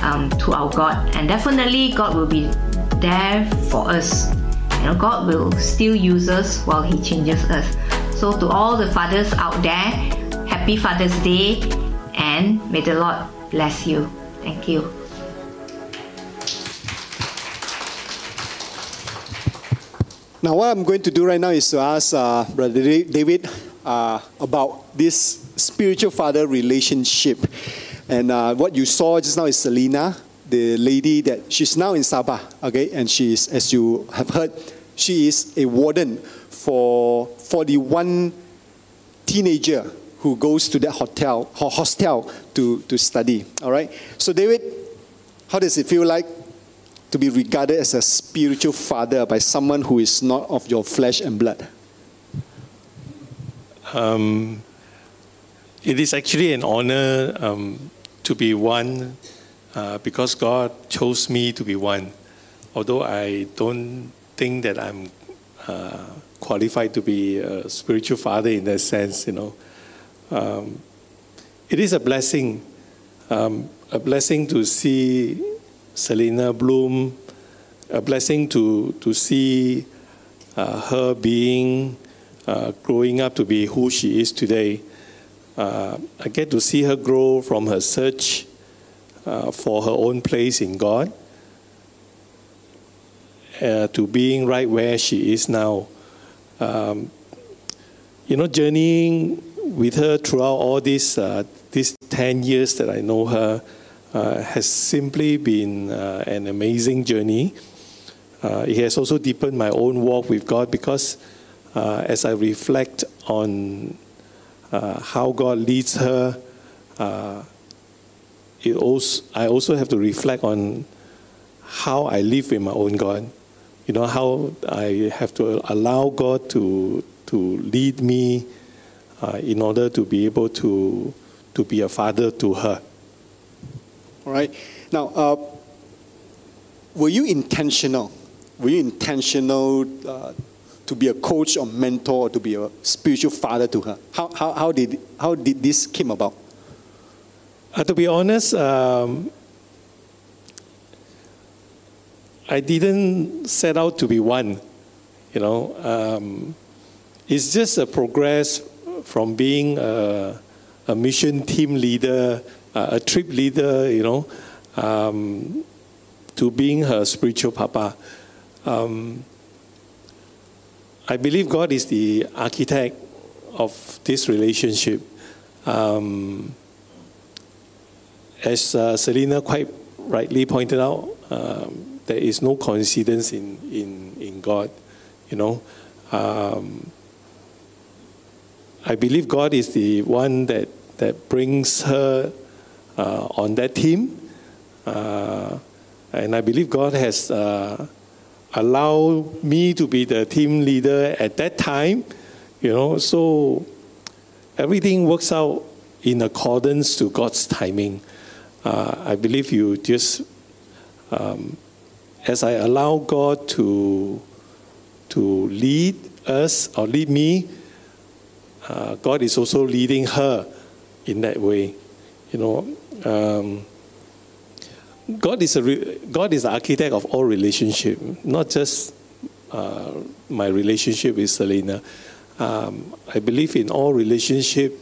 um, to our God, and definitely God will be there for us. You know, God will still use us while He changes us. So, to all the fathers out there, happy Father's Day and may the Lord bless you. Thank you. Now, what I'm going to do right now is to ask uh, Brother David uh, about this spiritual father relationship. And uh, what you saw just now is Selena the lady that she's now in Sabah, okay, and she is, as you have heard, she is a warden for 41 teenager who goes to that hotel, her hostel to, to study, all right? So David, how does it feel like to be regarded as a spiritual father by someone who is not of your flesh and blood? Um, it is actually an honor um, to be one uh, because God chose me to be one. Although I don't think that I'm uh, qualified to be a spiritual father in that sense, you know, um, it is a blessing, um, a blessing to see Selena bloom, a blessing to to see uh, her being uh, growing up to be who she is today. Uh, I get to see her grow from her search uh, for her own place in God uh, to being right where she is now. Um, you know, journeying with her throughout all these uh, these ten years that I know her has simply been uh, an amazing journey. Uh, it has also deepened my own walk with God because as I reflect on how God leads her it also, I also have to reflect on how I live with my own God. You know, how I have to allow God to, to lead me uh, in order to be able to, to be a father to her. All right. Now, uh, were you intentional were you intentional uh, to be a coach or mentor or to be a spiritual father to her? How, how, how, did, how did this came about? Uh, to be honest, um, I didn't set out to be one. You know, um, it's just a progress from being a, a mission team leader, a trip leader. You know, um, to being her spiritual papa. Um, I believe God is the architect of this relationship. Um, as uh, Selena quite rightly pointed out, um, there is no coincidence in, in, in God. You know, um, I believe God is the one that, that brings her on that team. Uh, and I believe God has uh, allowed me to be the team leader at that time. You know, so everything works out in accordance to God's timing. Uh, I believe you just, um, as I allow God to, to lead us or lead me, uh, God is also leading her in that way. You know, um, God is a re- God is the architect of all relationship, not just uh, my relationship with Selena. Um, I believe in all relationship,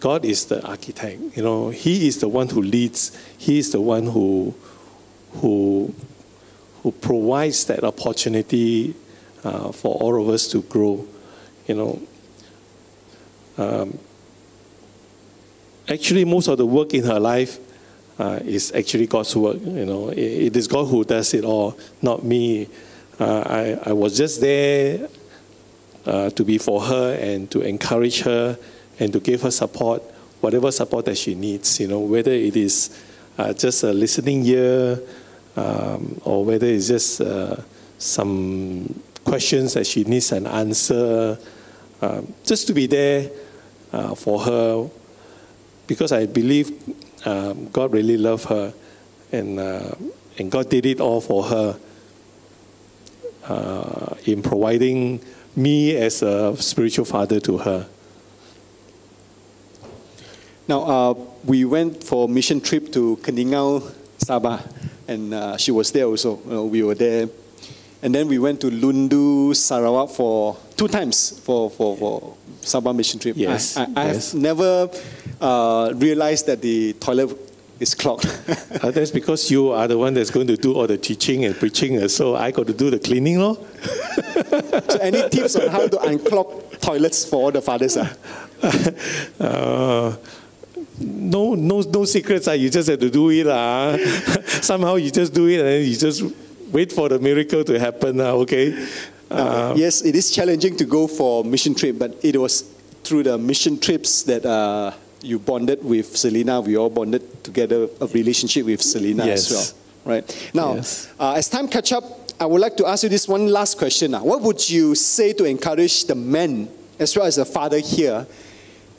God is the architect. You know, He is the one who leads. He is the one who who who provides that opportunity uh, for all of us to grow. You know, um, actually, most of the work in her life uh, is actually God's work. You know, it, it is God who does it all, not me. Uh, I, I was just there uh, to be for her and to encourage her and to give her support, whatever support that she needs. You know, whether it is uh, just a listening ear um, or whether it's just uh, some questions that she needs an answer, um, just to be there uh, for her because I believe um, God really loved her, and uh, and God did it all for her uh, in providing me as a spiritual father to her. Now, uh, we went for mission trip to Keningau, Sabah, and uh, she was there also. You know, we were there. And then we went to Lundu, Sarawak for two times for, for, for Sabah mission trip. Yes, I, I, I yes. have never uh, realized that the toilet is clogged. Uh, that's because you are the one that's going to do all the teaching and preaching, uh, so I got to do the cleaning, lor. so, any tips on how to unclog toilets for all the fathers? ah? uh, no, no, no secrets. Uh, you just have to do it. Uh. Somehow you just do it and you just wait for the miracle to happen. Uh, okay. Uh, yes, it is challenging to go for mission trip, but it was through the mission trips that uh, you bonded with Selena. We all bonded together a relationship with Selena Yes. as well, right? Now, Yes. uh, as time catch up, I would like to ask you this one last question. Now. What would you say to encourage the men as well as the father here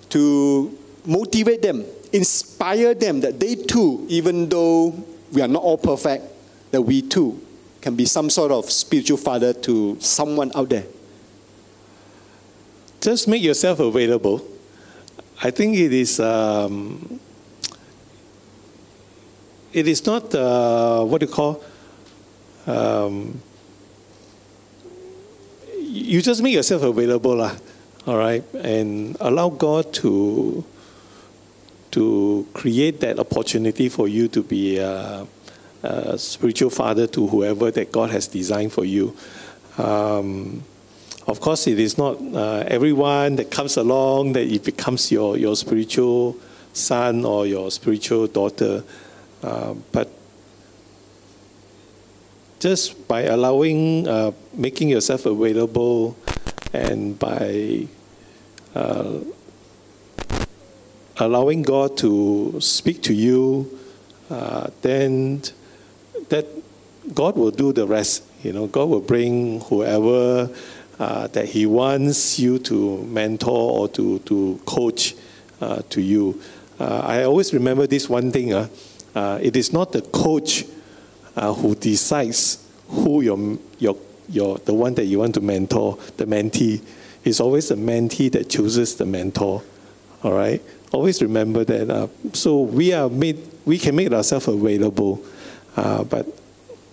to motivate them, inspire them that they too, even though we are not all perfect, that we too can be some sort of spiritual father to someone out there? just make yourself available. I think it is. Um, it is not uh, what you call. Um, you just make yourself available, lah. All right, and allow God to to create that opportunity for you to be a, a spiritual father to whoever that God has designed for you. Um, of course, it is not uh, everyone that comes along that it becomes your, your spiritual son or your spiritual daughter. Uh, but just by allowing, uh, making yourself available, and by uh, allowing God to speak to you, uh, then that God will do the rest. You know, God will bring whoever uh, that He wants you to mentor or to, to coach uh, to you. Uh, I always remember this one thing. Uh, uh, it is not the coach uh, who decides who your, your, your the one that you want to mentor, the mentee. It's always the mentee that chooses the mentor. All right. Always remember that. Uh, so we are made. We can make ourselves available, but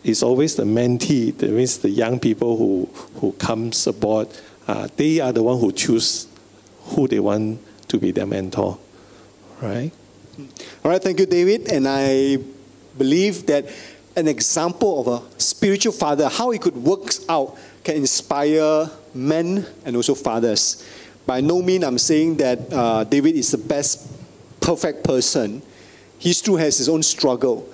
it's always the mentee. That means the young people who who comes aboard. Uh, they are the one who choose who they want to be their mentor. Right. All right. Thank you, David. And I believe that an example of a spiritual father, how he could work out, can inspire men and also fathers. By no means I'm saying that uh, David is the best, perfect person. He still has his own struggle.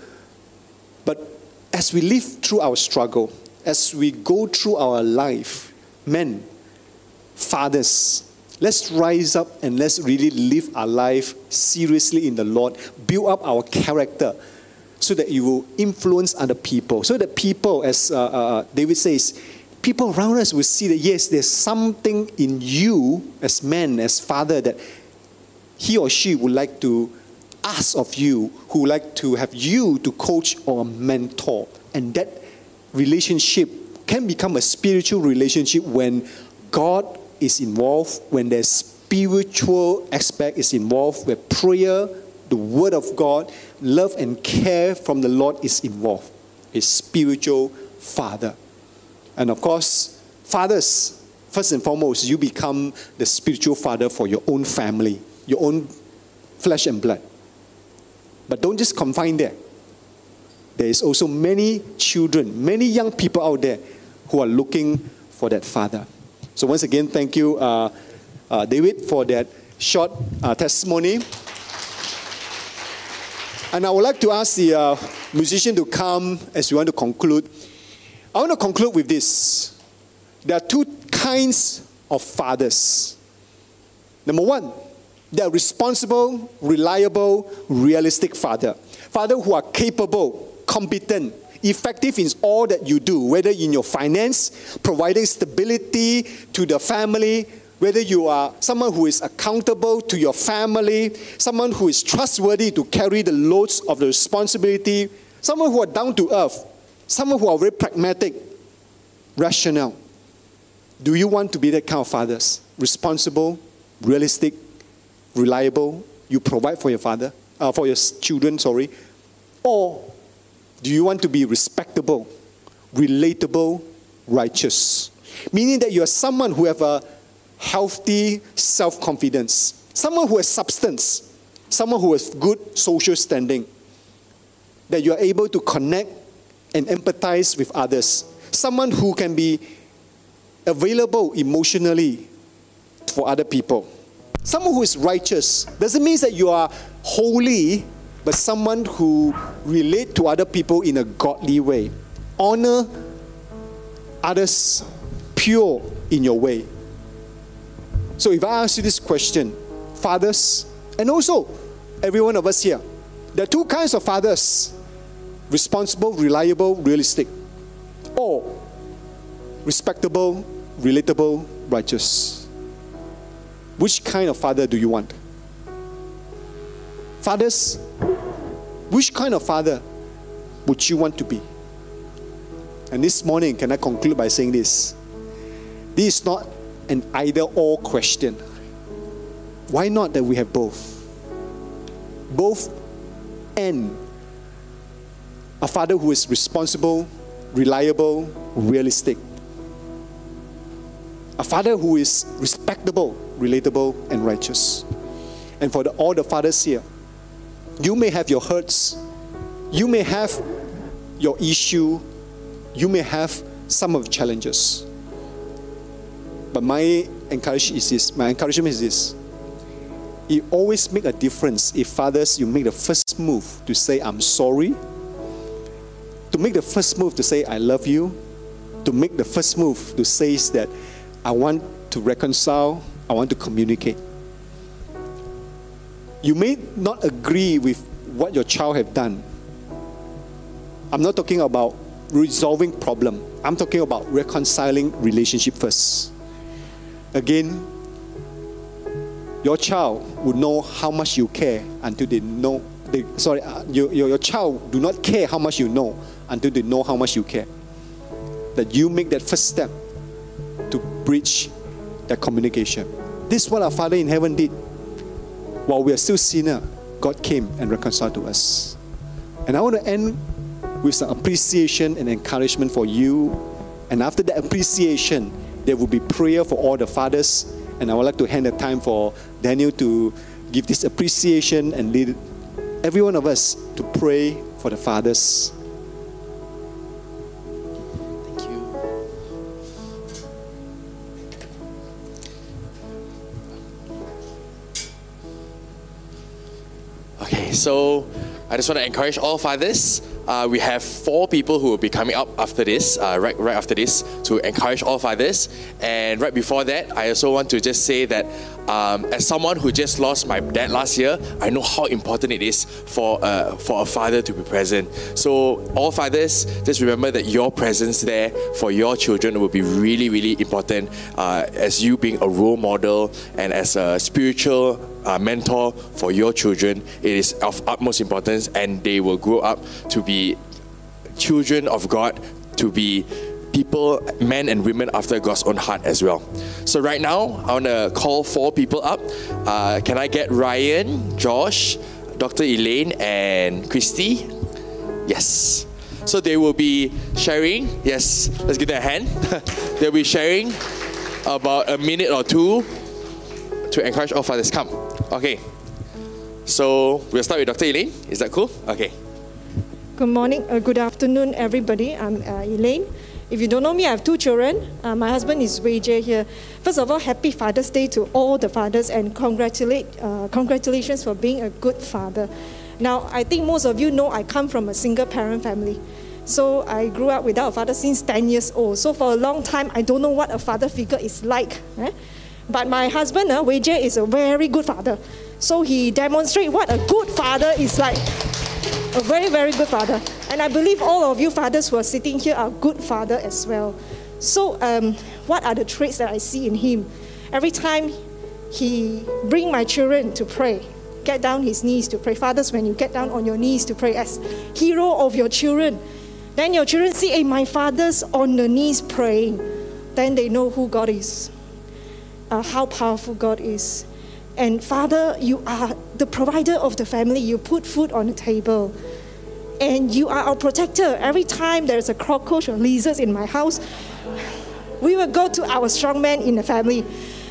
But as we live through our struggle, as we go through our life, men, fathers, let's rise up and let's really live our life seriously in the Lord, build up our character so that you will influence other people. So that people, as uh, uh, David says, people around us will see that yes, there's something in you as man, as father, that he or she would like to ask of you, who like to have you to coach or mentor. And that relationship can become a spiritual relationship when God is involved, when there's spiritual aspect is involved, where prayer, the word of God, love and care from the Lord is involved. A spiritual father. And of course, fathers, first and foremost, you become the spiritual father for your own family, your own flesh and blood. But don't just confine there. There is also many children, many young people out there who are looking for that father. So once again, thank you, uh, uh, David, for that short uh, testimony. And I would like to ask the uh, musician to come as we want to conclude. I want to conclude with this. There are two kinds of fathers. Number one, they are responsible, reliable, realistic father. Father who are capable, competent, effective in all that you do, whether in your finance, providing stability to the family, whether you are someone who is accountable to your family, someone who is trustworthy to carry the loads of the responsibility, someone who are down to earth, someone who are very pragmatic, rational. Do you want to be that kind of fathers? Responsible, realistic, reliable, you provide for your father, uh, for your children, sorry. Or do you want to be respectable, relatable, righteous? Meaning that you are someone who have a healthy self-confidence, someone who has substance, someone who has good social standing, that you are able to connect and empathize with others, someone who can be available emotionally for other people. Someone who is righteous doesn't mean that you are holy, but someone who relate to other people in a godly way. Honor others pure in your way. So if I ask you this question, fathers, and also every one of us here, there are two kinds of fathers responsible, reliable, realistic, or respectable, relatable, righteous. Which kind of father do you want? Fathers, which kind of father would you want to be? And this morning, can I conclude by saying this? This is not an either or question. Why not that we have both? Both and a father who is responsible, reliable, realistic. A father who is respectable, relatable, and righteous. And for the, all the fathers here, you may have your hurts, you may have your issue, you may have some of the challenges. But my encouragement is this. My encouragement is this. It always make a difference if fathers you make the first move to say I'm sorry, to make the first move to say I love you, to make the first move to say that I want to reconcile, I want to communicate. You may not agree with what your child have done. I'm not talking about resolving problem. I'm talking about reconciling relationship first. Again, your child would know how much you care until they know. They, sorry, uh, your, your, your child do not care how much you know until they know how much you care. that you make that first step to bridge that communication. This is what our Father in heaven did. While we are still sinner, God came and reconciled to us. And I want to end with some appreciation and encouragement for you. And after that appreciation, there will be prayer for all the fathers. And I would like to hand the time for Daniel to give this appreciation and lead every one of us to pray for the fathers. so I just want to encourage all fathers. Uh, we have four people who will be coming up after this, uh, right, right after this, to encourage all fathers. And right before that, I also want to just say that um, as someone who just lost my dad last year, I know how important it is for uh, for a father to be present. So all fathers, just remember that your presence there for your children will be really, really important uh, as you being a role model and as a spiritual uh, mentor for your children. It is of utmost importance, and they will grow up to be children of God, to be people, men and women after God's own heart as well. So right now, I want to call four people up. Uh, can I get Ryan, Josh, Dr. Elaine, and Christy? Yes. So they will be sharing. Yes, let's give them a hand. They'll be sharing about a minute or two to encourage all fathers. Come. Okay. So we'll start with Dr. Elaine. Is that cool? Okay. Good morning, uh, good afternoon, everybody. I'm uh, Elaine. If you don't know me, I have two children. Uh, my husband is Wei Jie here. First of all, happy Father's Day to all the fathers and congratulate, uh, congratulations for being a good father. Now, I think most of you know I come from a single parent family. So I grew up without a father since 10 years old. So for a long time, I don't know what a father figure is like. eh? But my husband, uh, Wei Jie, is a very good father. So he demonstrates what a good father is like a very, very good father. And I believe all of you fathers who are sitting here are good father as well. So, um, what are the traits that I see in him? Every time he bring my children to pray, get down his knees to pray. Fathers, when you get down on your knees to pray as hero of your children, then your children see, hey, my father's on the knees praying. Then they know who God is, uh, how powerful God is. And Father, you are the provider of the family. You put food on the table. And you are our protector. Every time there's a cockroach or lizards in my house, we will go to our strong man in the family.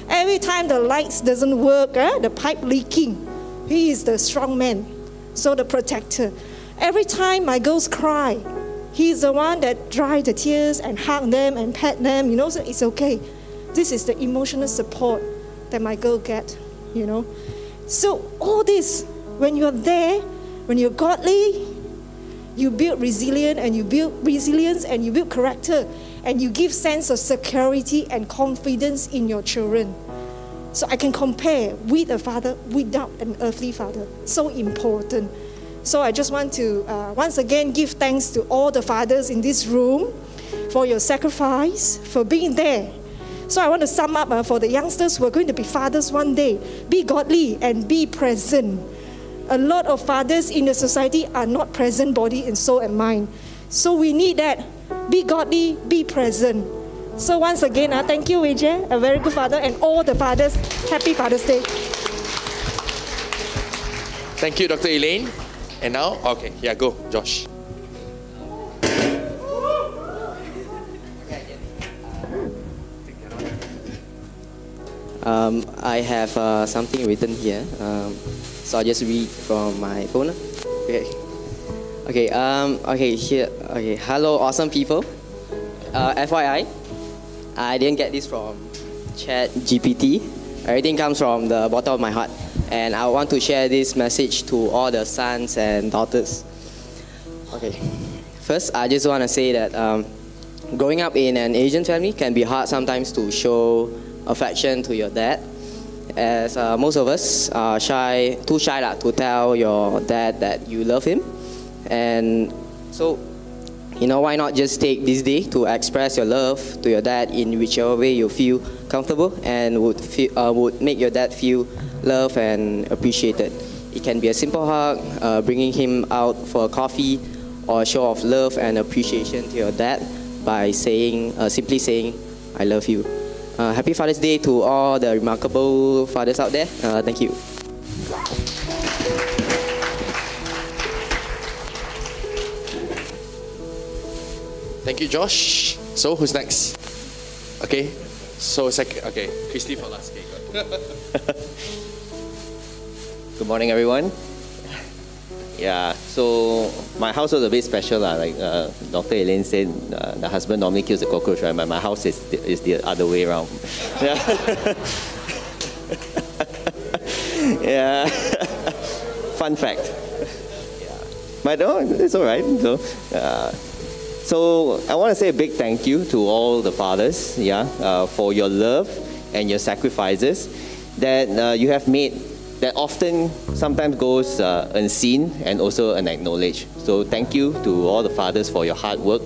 Every time the lights doesn't work, eh, the pipe leaking, he is the strong man. So the protector. Every time my girls cry, he's the one that dry the tears and hug them and pet them. You know, so it's okay. This is the emotional support that my girl get you know. So all this, when you're there, when you're godly, you build resilience and you build resilience and you build character and you give sense of security and confidence in your children. So I can compare with a father without an earthly father. So important. So I just want to uh, once again give thanks to all the fathers in this room for your sacrifice, for being there so I want to sum up uh, for the youngsters who are going to be fathers one day be godly and be present. A lot of fathers in the society are not present, body and soul and mind. So we need that. Be godly, be present. So once again, uh, thank you, Wei Jie, a very good father, and all the fathers. Happy Father's Day. Thank you, Dr. Elaine. And now, okay, yeah, go, Josh. Um, I have uh, something written here, um, so I'll just read from my phone. Okay. Okay. Um, okay. Here. Okay. Hello, awesome people. Uh, FYI, I didn't get this from Chat GPT. Everything comes from the bottom of my heart, and I want to share this message to all the sons and daughters. Okay. First, I just want to say that um, growing up in an Asian family can be hard sometimes to show affection to your dad. As uh, most of us are shy, too shy lah, to tell your dad that you love him. And so, you know, why not just take this day to express your love to your dad in whichever way you feel comfortable and would, feel, uh, would make your dad feel loved and appreciated. It can be a simple hug, uh, bringing him out for a coffee, or a show of love and appreciation to your dad. by saying, uh, simply saying, I love you. Uh, happy Father's Day to all the remarkable fathers out there. Uh, thank you. Thank you, Josh. So who's next? Okay. So second. Okay, Christy for last. Okay, go ahead. Good morning, everyone. Yeah, so my house was a bit special, lah. Like uh, Dr. Elaine said, uh, the husband normally kills the cockroach, right? But my house is is the other way around. Yeah. yeah. Fun fact. Yeah. But no, it's all right. So, uh, so I want to say a big thank you to all the fathers, yeah, uh, for your love and your sacrifices that uh, you have made that often sometimes goes uh, unseen and also unacknowledged. So thank you to all the fathers for your hard work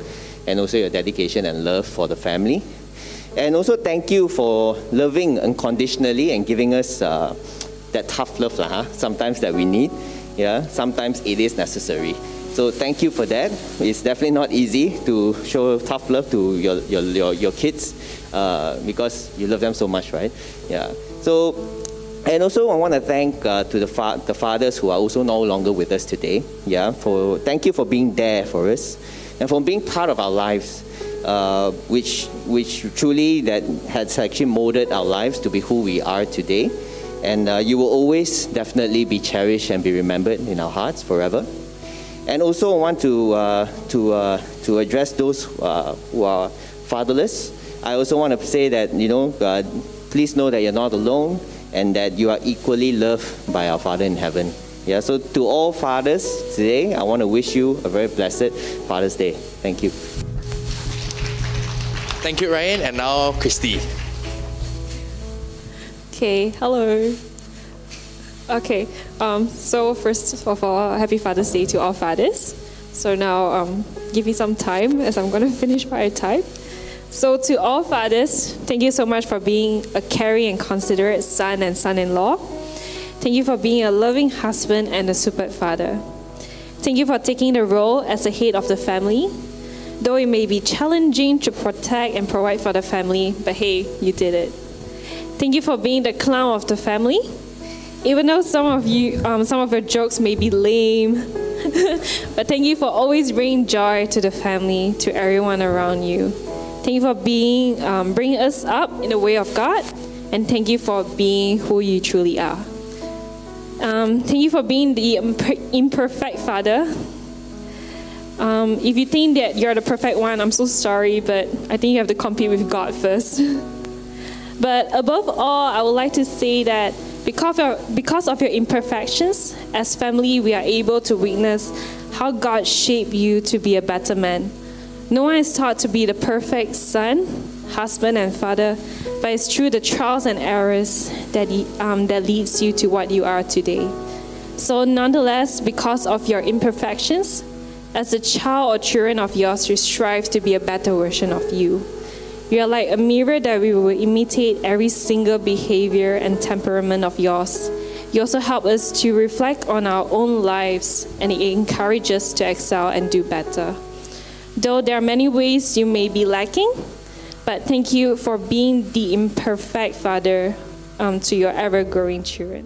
and also your dedication and love for the family. And also thank you for loving unconditionally and giving us uh, that tough love, lah, huh? sometimes that we need. Yeah, sometimes it is necessary. So thank you for that. It's definitely not easy to show tough love to your, your, your, your kids uh, because you love them so much, right? Yeah. So, and also I want to thank uh, to the, fa- the fathers who are also no longer with us today. Yeah, for thank you for being there for us and for being part of our lives. Uh, which, which truly that has actually molded our lives to be who we are today. And uh, you will always definitely be cherished and be remembered in our hearts forever. And also, I want to, uh, to, uh, to address those uh, who are fatherless. I also want to say that, you know, please know that you're not alone and that you are equally loved by our Father in heaven. Yeah, so to all fathers today, I want to wish you a very blessed Father's Day. Thank you. Thank you, Ryan. And now Christy. Okay, hello. Okay, um, so first of all, happy Father's Day to all fathers. So now, um, give me some time as I'm going to finish my time. So, to all fathers, thank you so much for being a caring and considerate son and son in law. Thank you for being a loving husband and a super father. Thank you for taking the role as the head of the family. Though it may be challenging to protect and provide for the family, but hey, you did it. Thank you for being the clown of the family. Even though some of you, um, some of your jokes may be lame, but thank you for always bringing joy to the family, to everyone around you. Thank you for being, um, bringing us up in the way of God, and thank you for being who you truly are. Um, thank you for being the imperfect father. Um, if you think that you're the perfect one, I'm so sorry, but I think you have to compete with God first. but above all, I would like to say that because of, because of your imperfections, as family, we are able to witness how God shaped you to be a better man. No one is taught to be the perfect son, husband, and father, but it's through the trials and errors that, um, that leads you to what you are today. So, nonetheless, because of your imperfections, as a child or children of yours, you strive to be a better version of you. You are like a mirror that we will imitate every single behavior and temperament of yours. You also help us to reflect on our own lives and it encourages us to excel and do better. Though there are many ways you may be lacking, but thank you for being the imperfect father um, to your ever growing children.